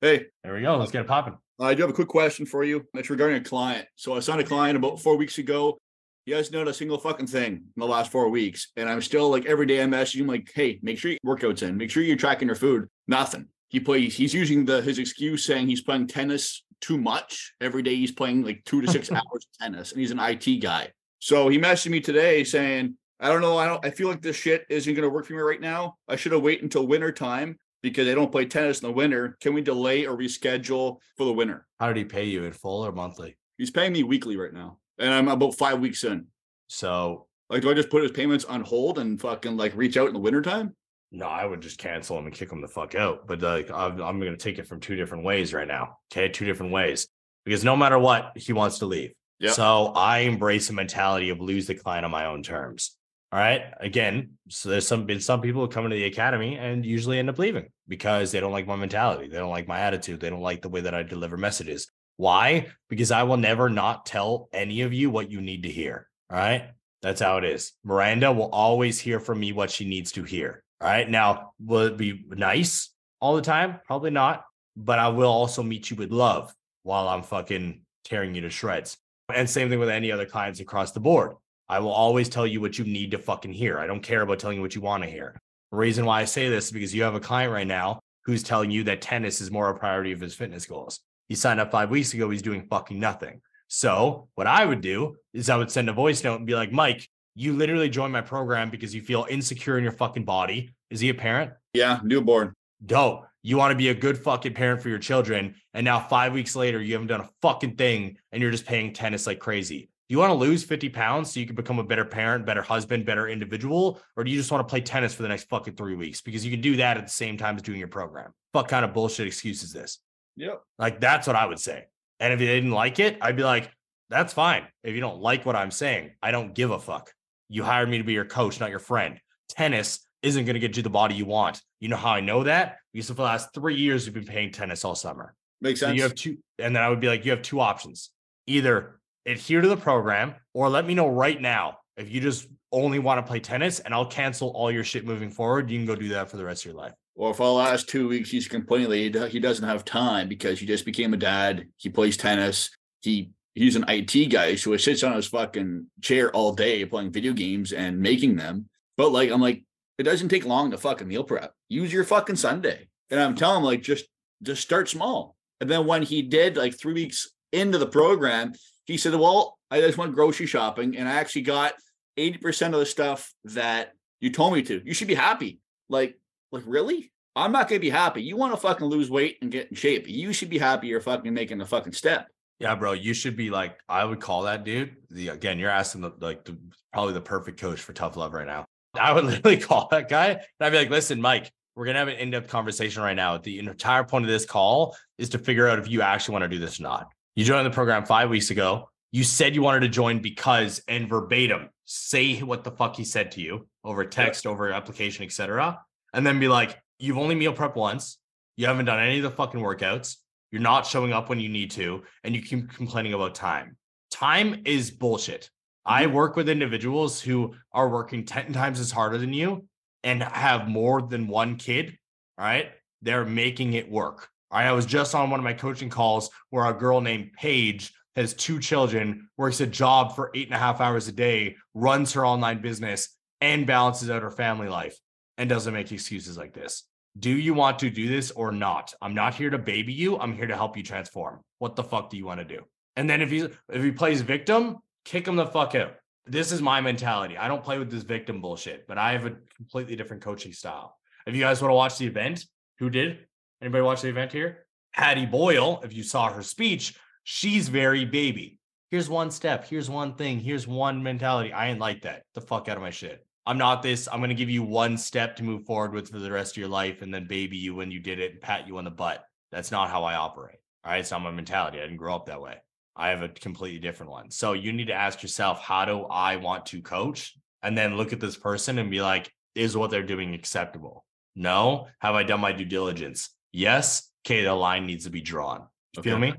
Hey, There we go. Let's get it popping. Uh, I do have a quick question for you. It's regarding a client. So I signed a client about four weeks ago. He hasn't done a single fucking thing in the last four weeks. And I'm still like every day I'm messaging him like, hey, make sure your workouts in, make sure you're tracking your food. Nothing. He plays, he's using the his excuse saying he's playing tennis too much. Every day he's playing like two to six (laughs) hours of tennis and he's an IT guy. So he messaged me today saying, I don't know, I don't I feel like this shit isn't gonna work for me right now. I should have waited until winter time because they don't play tennis in the winter. Can we delay or reschedule for the winter? How did he pay you in full or monthly? He's paying me weekly right now, and I'm about five weeks in. So Like, do I just put his payments on hold and fucking like reach out in the wintertime? No, I would just cancel him and kick him the fuck out. But like, I'm, I'm going to take it from two different ways right now. Okay, two different ways because no matter what, he wants to leave. Yeah. So I embrace a mentality of lose the client on my own terms. All right. Again, so there's some been some people who come into the academy and usually end up leaving because they don't like my mentality. They don't like my attitude. They don't like the way that I deliver messages. Why? Because I will never not tell any of you what you need to hear. All right. That's how it is. Miranda will always hear from me what she needs to hear. All right. Now, will it be nice all the time? Probably not. But I will also meet you with love while I'm fucking tearing you to shreds. And same thing with any other clients across the board. I will always tell you what you need to fucking hear. I don't care about telling you what you want to hear. The reason why I say this is because you have a client right now who's telling you that tennis is more a priority of his fitness goals. He signed up five weeks ago. He's doing fucking nothing. So what I would do is I would send a voice note and be like, Mike, you literally joined my program because you feel insecure in your fucking body. Is he a parent? Yeah, newborn. Dope. You want to be a good fucking parent for your children. And now five weeks later, you haven't done a fucking thing and you're just paying tennis like crazy. Do you want to lose 50 pounds so you can become a better parent, better husband, better individual? Or do you just want to play tennis for the next fucking three weeks? Because you can do that at the same time as doing your program. What kind of bullshit excuse is this? Yep. Like that's what I would say. And if you didn't like it, I'd be like, that's fine. If you don't like what I'm saying, I don't give a fuck. You hired me to be your coach, not your friend. Tennis isn't going to get you the body you want. You know how I know that? Because for the last three years, we've been paying tennis all summer. Makes So sense. you have two, and then I would be like, you have two options. Either adhere to the program or let me know right now if you just only want to play tennis and I'll cancel all your shit moving forward. You can go do that for the rest of your life. Or for the last two weeks, he's complaining that he doesn't have time because he just became a dad. He plays tennis. He he's an IT guy, so he sits on his fucking chair all day playing video games and making them. But like, I'm like, it doesn't take long to fucking meal prep. Use your fucking Sunday. And I'm telling him like, just just start small. And then when he did like three weeks into the program, he said, "Well, I just went grocery shopping and I actually got 80% of the stuff that you told me to. You should be happy." Like, like really? I'm not gonna be happy. You want to fucking lose weight and get in shape. You should be happy you're fucking making the fucking step. Yeah, bro, you should be like, I would call that dude. The again, you're asking the like the, probably the perfect coach for tough love right now. (laughs) I would literally call that guy and I'd be like, listen, Mike, we're gonna have an in-depth conversation right now. The entire point of this call is to figure out if you actually want to do this or not. You joined the program five weeks ago. You said you wanted to join because and verbatim say what the fuck he said to you over text, over application, etc. And then be like, you've only meal prep once. You haven't done any of the fucking workouts. You're not showing up when you need to, and you keep complaining about time. Time is bullshit. I mm-hmm. work with individuals who are working 10 times as harder than you and have more than one kid. All right. They're making it work. All right. I was just on one of my coaching calls where a girl named Paige has two children, works a job for eight and a half hours a day, runs her online business, and balances out her family life and doesn't make excuses like this. Do you want to do this or not? I'm not here to baby you. I'm here to help you transform. What the fuck do you want to do? And then if he if he plays victim, kick him the fuck out. This is my mentality. I don't play with this victim bullshit, but I have a completely different coaching style. If you guys want to watch the event, who did? Anybody watch the event here? Hattie Boyle, if you saw her speech, she's very baby. Here's one step. Here's one thing. Here's one mentality. I ain't like that. The fuck out of my shit. I'm not this. I'm going to give you one step to move forward with for the rest of your life and then baby you when you did it and pat you on the butt. That's not how I operate. All right. It's not my mentality. I didn't grow up that way. I have a completely different one. So you need to ask yourself, how do I want to coach? And then look at this person and be like, is what they're doing acceptable? No. Have I done my due diligence? Yes. Okay. The line needs to be drawn. You feel me?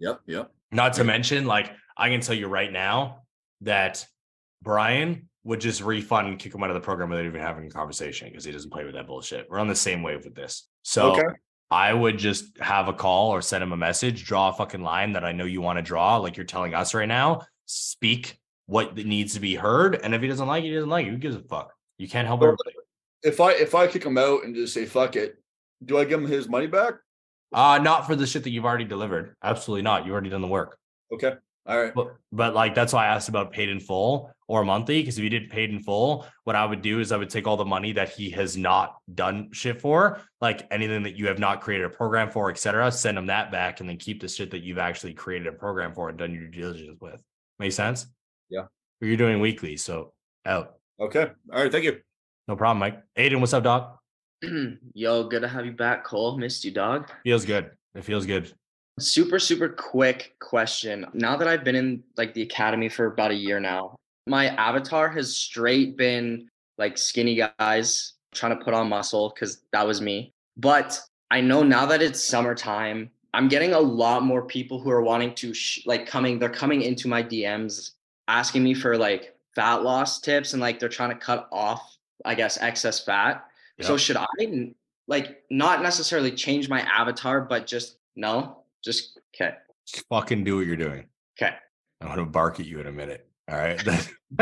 Yep. Yep. Not to mention, like, I can tell you right now that Brian would just refund and kick him out of the program without even having a conversation because he doesn't play with that bullshit. We're on the same wave with this. So Okay. I would just have a call or send him a message, draw a fucking line that I know you want to draw, like you're telling us right now. Speak what needs to be heard. And if he doesn't like it, he doesn't like it. Who gives a fuck? You can't help everybody. If I if I kick him out and just say fuck it, do I give him his money back? Uh, not for the shit that you've already delivered. Absolutely not. You've already done the work. Okay. All right. But but like that's why I asked about paid in full or monthly. Because if you did paid in full, what I would do is I would take all the money that he has not done shit for, like anything that you have not created a program for, etc. Send him that back, and then keep the shit that you've actually created a program for and done your due diligence with. Make sense? Yeah. Or you're doing weekly, so out. Okay. All right. Thank you. No problem, Mike. Aiden, what's up, dog? (clears throat) Yo, good to have you back, Cole. Missed you, dog. Feels good. It feels good. Super, super quick question. Now that I've been in like the academy for about a year now, my avatar has straight been like skinny guys trying to put on muscle because that was me. But I know now that it's summertime, I'm getting a lot more people who are wanting to sh- like coming, they're coming into my DMs asking me for like fat loss tips and like they're trying to cut off, I guess, excess fat. So should I like not necessarily change my avatar, but just no, just okay, fucking do what you're doing. okay. I'm gonna bark at you in a minute. All right. (laughs) (laughs)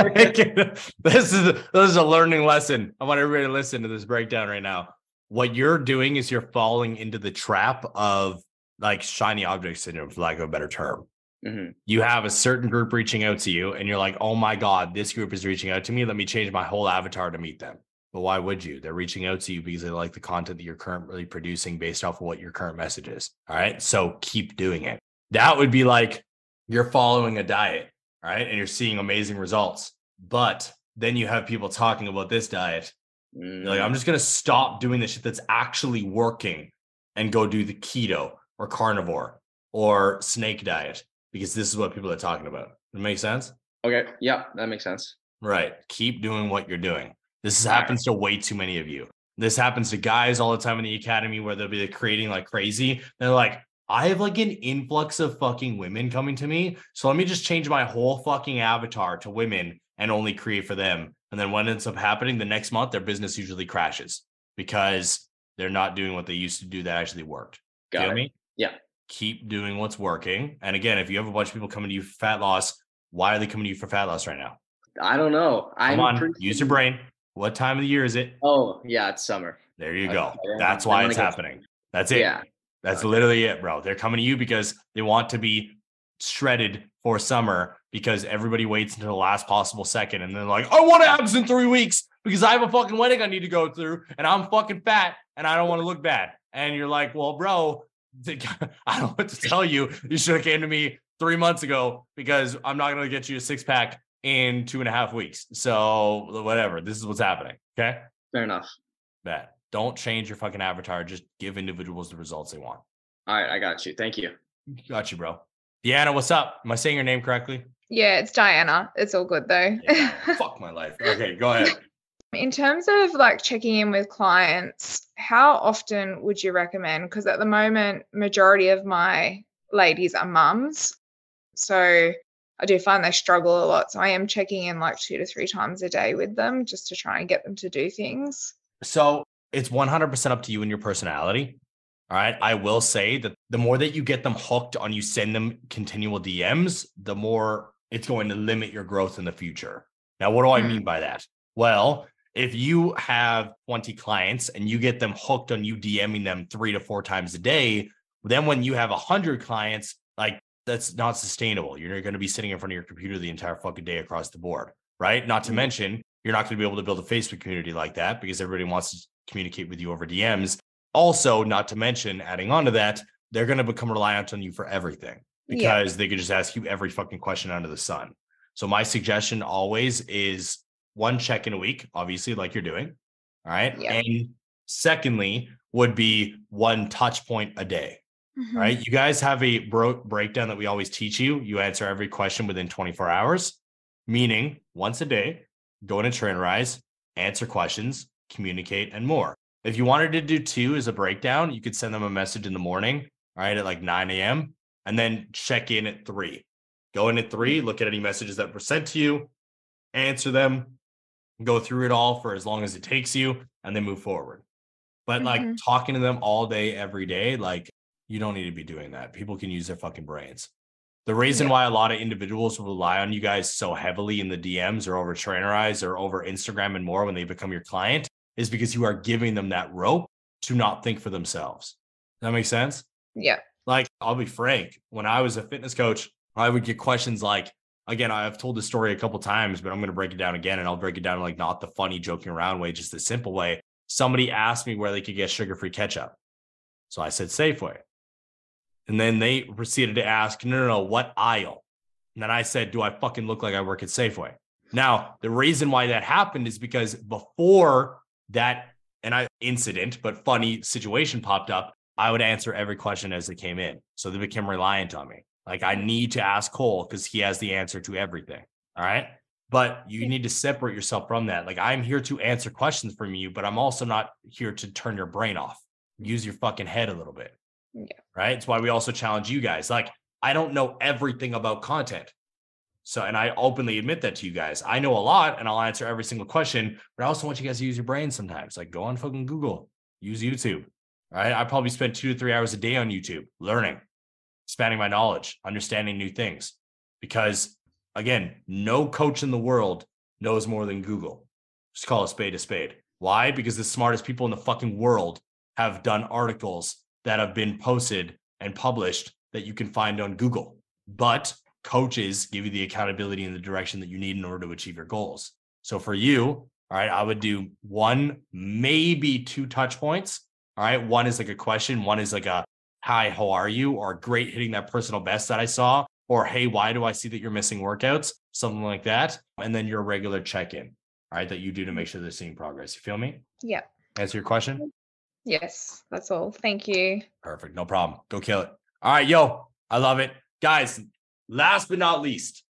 this is this is a learning lesson. I want everybody to listen to this breakdown right now. What you're doing is you're falling into the trap of like shiny object syndrome, for lack of a better term. Mhm. You have a certain group reaching out to you, and you're like, oh my God, this group is reaching out to me. Let me change my whole avatar to meet them. But why would you? They're reaching out to you because they like the content that you're currently producing based off of what your current message is. All right. So keep doing it. That would be like you're following a diet, right? And you're seeing amazing results. But then you have people talking about this diet. You're like, I'm mm. just going to stop doing the shit that's actually working and go do the keto or carnivore or snake diet because this is what people are talking about. It makes sense? Okay. Yeah, that makes sense. Right. Keep doing what you're doing. This happens to way too many of you. This happens to guys all the time in the academy where they'll be creating like crazy. They're like, I have like an influx of fucking women coming to me. So let me just change my whole fucking avatar to women and only create for them. And then what ends up happening the next month, their business usually crashes because they're not doing what they used to do that actually worked. Got Feel it. me? Yeah. Keep doing what's working. And again, if you have a bunch of people coming to you for fat loss, why are they coming to you for fat loss right now? I don't know. I'm Come on, pretty- use your brain. What time of the year is it? Oh, yeah, it's summer. There you go. That's why it's happening. That's it. Yeah. That's literally it, bro. They're coming to you because they want to be shredded for summer because everybody waits until the last possible second and they're like, I want abs in three weeks because I have a fucking wedding I need to go through and I'm fucking fat and I don't want to look bad. And you're like, well, bro, (laughs) I don't know what to tell you. You should have came to me three months ago because I'm not going to get you a six pack in two and a half weeks. So whatever, this is what's happening. Okay. Fair enough. Bet. Don't change your fucking avatar. Just give individuals the results they want. All right, I got you. Thank you. Got you, bro. Deanna, what's up? Am I saying your name correctly? Yeah, it's Diana. It's all good though. (laughs) Fuck my life. Okay, go ahead. (laughs) In terms of like checking in with clients, how often would you recommend? Because at the moment, majority of my ladies are mums. So I do find they struggle a lot. So I am checking in like two to three times a day with them just to try and get them to do things. So it's 100% up to you and your personality. All right. I will say that the more that you get them hooked on you send them continual DMs, the more it's going to limit your growth in the future. Now, what do I mean hmm. by that? Well, if you have 20 clients and you get them hooked on you DMing them three to four times a day, then when you have 100 clients, like that's not sustainable. You're going to be sitting in front of your computer the entire fucking day across the board, right? Not to hmm. mention, you're not going to be able to build a Facebook community like that because everybody wants to communicate with you over DMs. Also, not to mention, adding on to that, they're going to become reliant on you for everything Yeah. because they could just ask you every fucking question under the sun. So my suggestion always is one check in a week, obviously, like you're doing. All right. Yeah. And secondly, would be one touch point a day. Mhm. All right. You guys have a bro- breakdown that we always teach you. You answer every question within 24 hours, meaning once a day, go into Trainerize, answer questions, communicate, and more. If you wanted to do two as a breakdown, you could send them a message in the morning, all right, at like 9 a.m., and then check in at three. Go in at three, look at any messages that were sent to you, answer them, go through it all for as long as it takes you, and then move forward. But like Mhm. talking to them all day, every day, like you don't need to be doing that. People can use their fucking brains. The reason why a lot of individuals rely on you guys so heavily in the DMs or over Trainerize or over Instagram and more when they become your client is because you are giving them that rope to not think for themselves. Does that make sense? Yeah. Like, I'll be frank, when I was a fitness coach, I would get questions like, again, I've told this story a couple times, but I'm going to break it down again and I'll break it down like not the funny joking around way, just the simple way. Somebody asked me where they could get sugar free ketchup. So I said Safeway. And then they proceeded to ask, no, no, no, what aisle? And then I said, do I fucking look like I work at Safeway? Now, the reason why that happened is because before that and I incident, but funny situation popped up, I would answer every question as they came in. So they became reliant on me. Like I need to ask Cole because he has the answer to everything. All right. But you need to separate yourself from that. Like I'm here to answer questions from you, but I'm also not here to turn your brain off. Use your fucking head a little bit. Yeah. Right. It's why we also challenge you guys. Like I don't know everything about content. So, and I openly admit that to you guys. I know a lot and I'll answer every single question, but I also want you guys to use your brain sometimes. Like go on fucking Google, use YouTube. Right. I probably spend two to three hours a day on YouTube learning, expanding my knowledge, understanding new things. Because again, no coach in the world knows more than Google. Just call a spade a spade. Why? Because the smartest people in the fucking world have done articles that have been posted and published that you can find on Google. But coaches give you the accountability and the direction that you need in order to achieve your goals. So for you, all right, I would do one, maybe two touch points. All right. One is like a question, one is like a hi, how are you? Or great hitting that personal best that I saw. Or hey, why do I see that you're missing workouts? Something like that. And then your regular check-in, all right, that you do to make sure they're seeing progress. You feel me? Yeah. Answer your question? Mm-hmm. Yes. That's all. Thank you. Perfect. No problem. Go kill it. All right, yo, I love it. Guys, last but not least,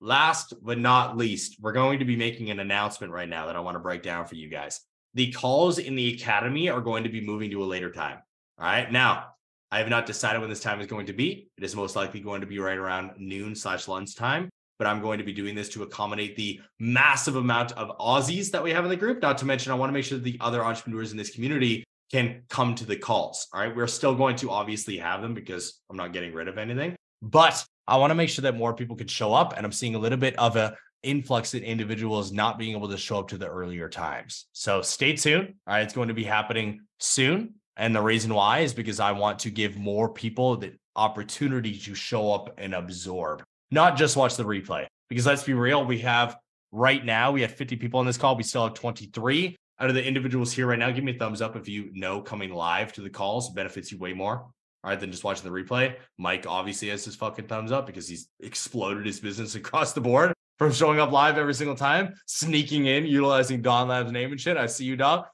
last but not least, we're going to be making an announcement right now that I want to break down for you guys. The calls in the academy are going to be moving to a later time. All right. Now, I have not decided when this time is going to be. It is most likely going to be right around noon slash lunchtime but I'm going to be doing this to accommodate the massive amount of Aussies that we have in the group. Not to mention, I want to make sure that the other entrepreneurs in this community can come to the calls. All right. We're still going to obviously have them because I'm not getting rid of anything, but I want to make sure that more people can show up. And I'm seeing a little bit of a influx in individuals not being able to show up to the earlier times. So stay tuned. All right. It's going to be happening soon. And the reason why is because I want to give more people the opportunity to show up and absorb not just watch the replay. Because let's be real, we have right now, we have 50 people on this call. We still have 23 out of the individuals here right now. Give me a thumbs up if you know coming live to the calls benefits you way more. Right, than just watching the replay. Mike obviously has his fucking thumbs up because he's exploded his business (laughs) across the board from showing up live every single time, sneaking in, utilizing Don Lab's name and shit. I see you, Don.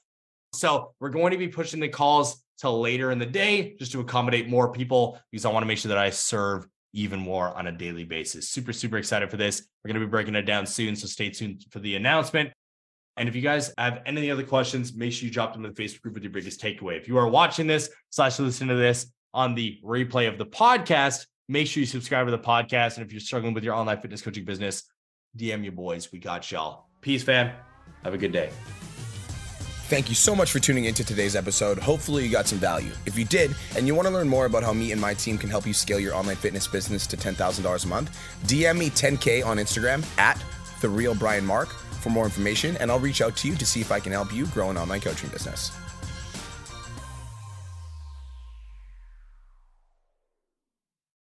So we're going to be pushing the calls till later in the day just to accommodate more people because I want to make sure that I serve even more on a daily basis. Super, super excited for this. We're going to be breaking it down soon. So stay tuned for the announcement. And if you guys have any other questions, make sure you drop them in the Facebook group with your biggest takeaway. If you are watching this slash listening to this on the replay of the podcast, make sure you subscribe to the podcast. And if you're struggling with your online fitness coaching business, DM you boys. We got y'all. Peace, fam. Have a good day. Thank you so much for tuning into today's episode. Hopefully, you got some value. If you did, and you want to learn more about how me and my team can help you scale your online fitness business to $10,000 a month, DM me 10K on Instagram at The Real Brian Mark for more information, and I'll reach out to you to see if I can help you grow an online coaching business.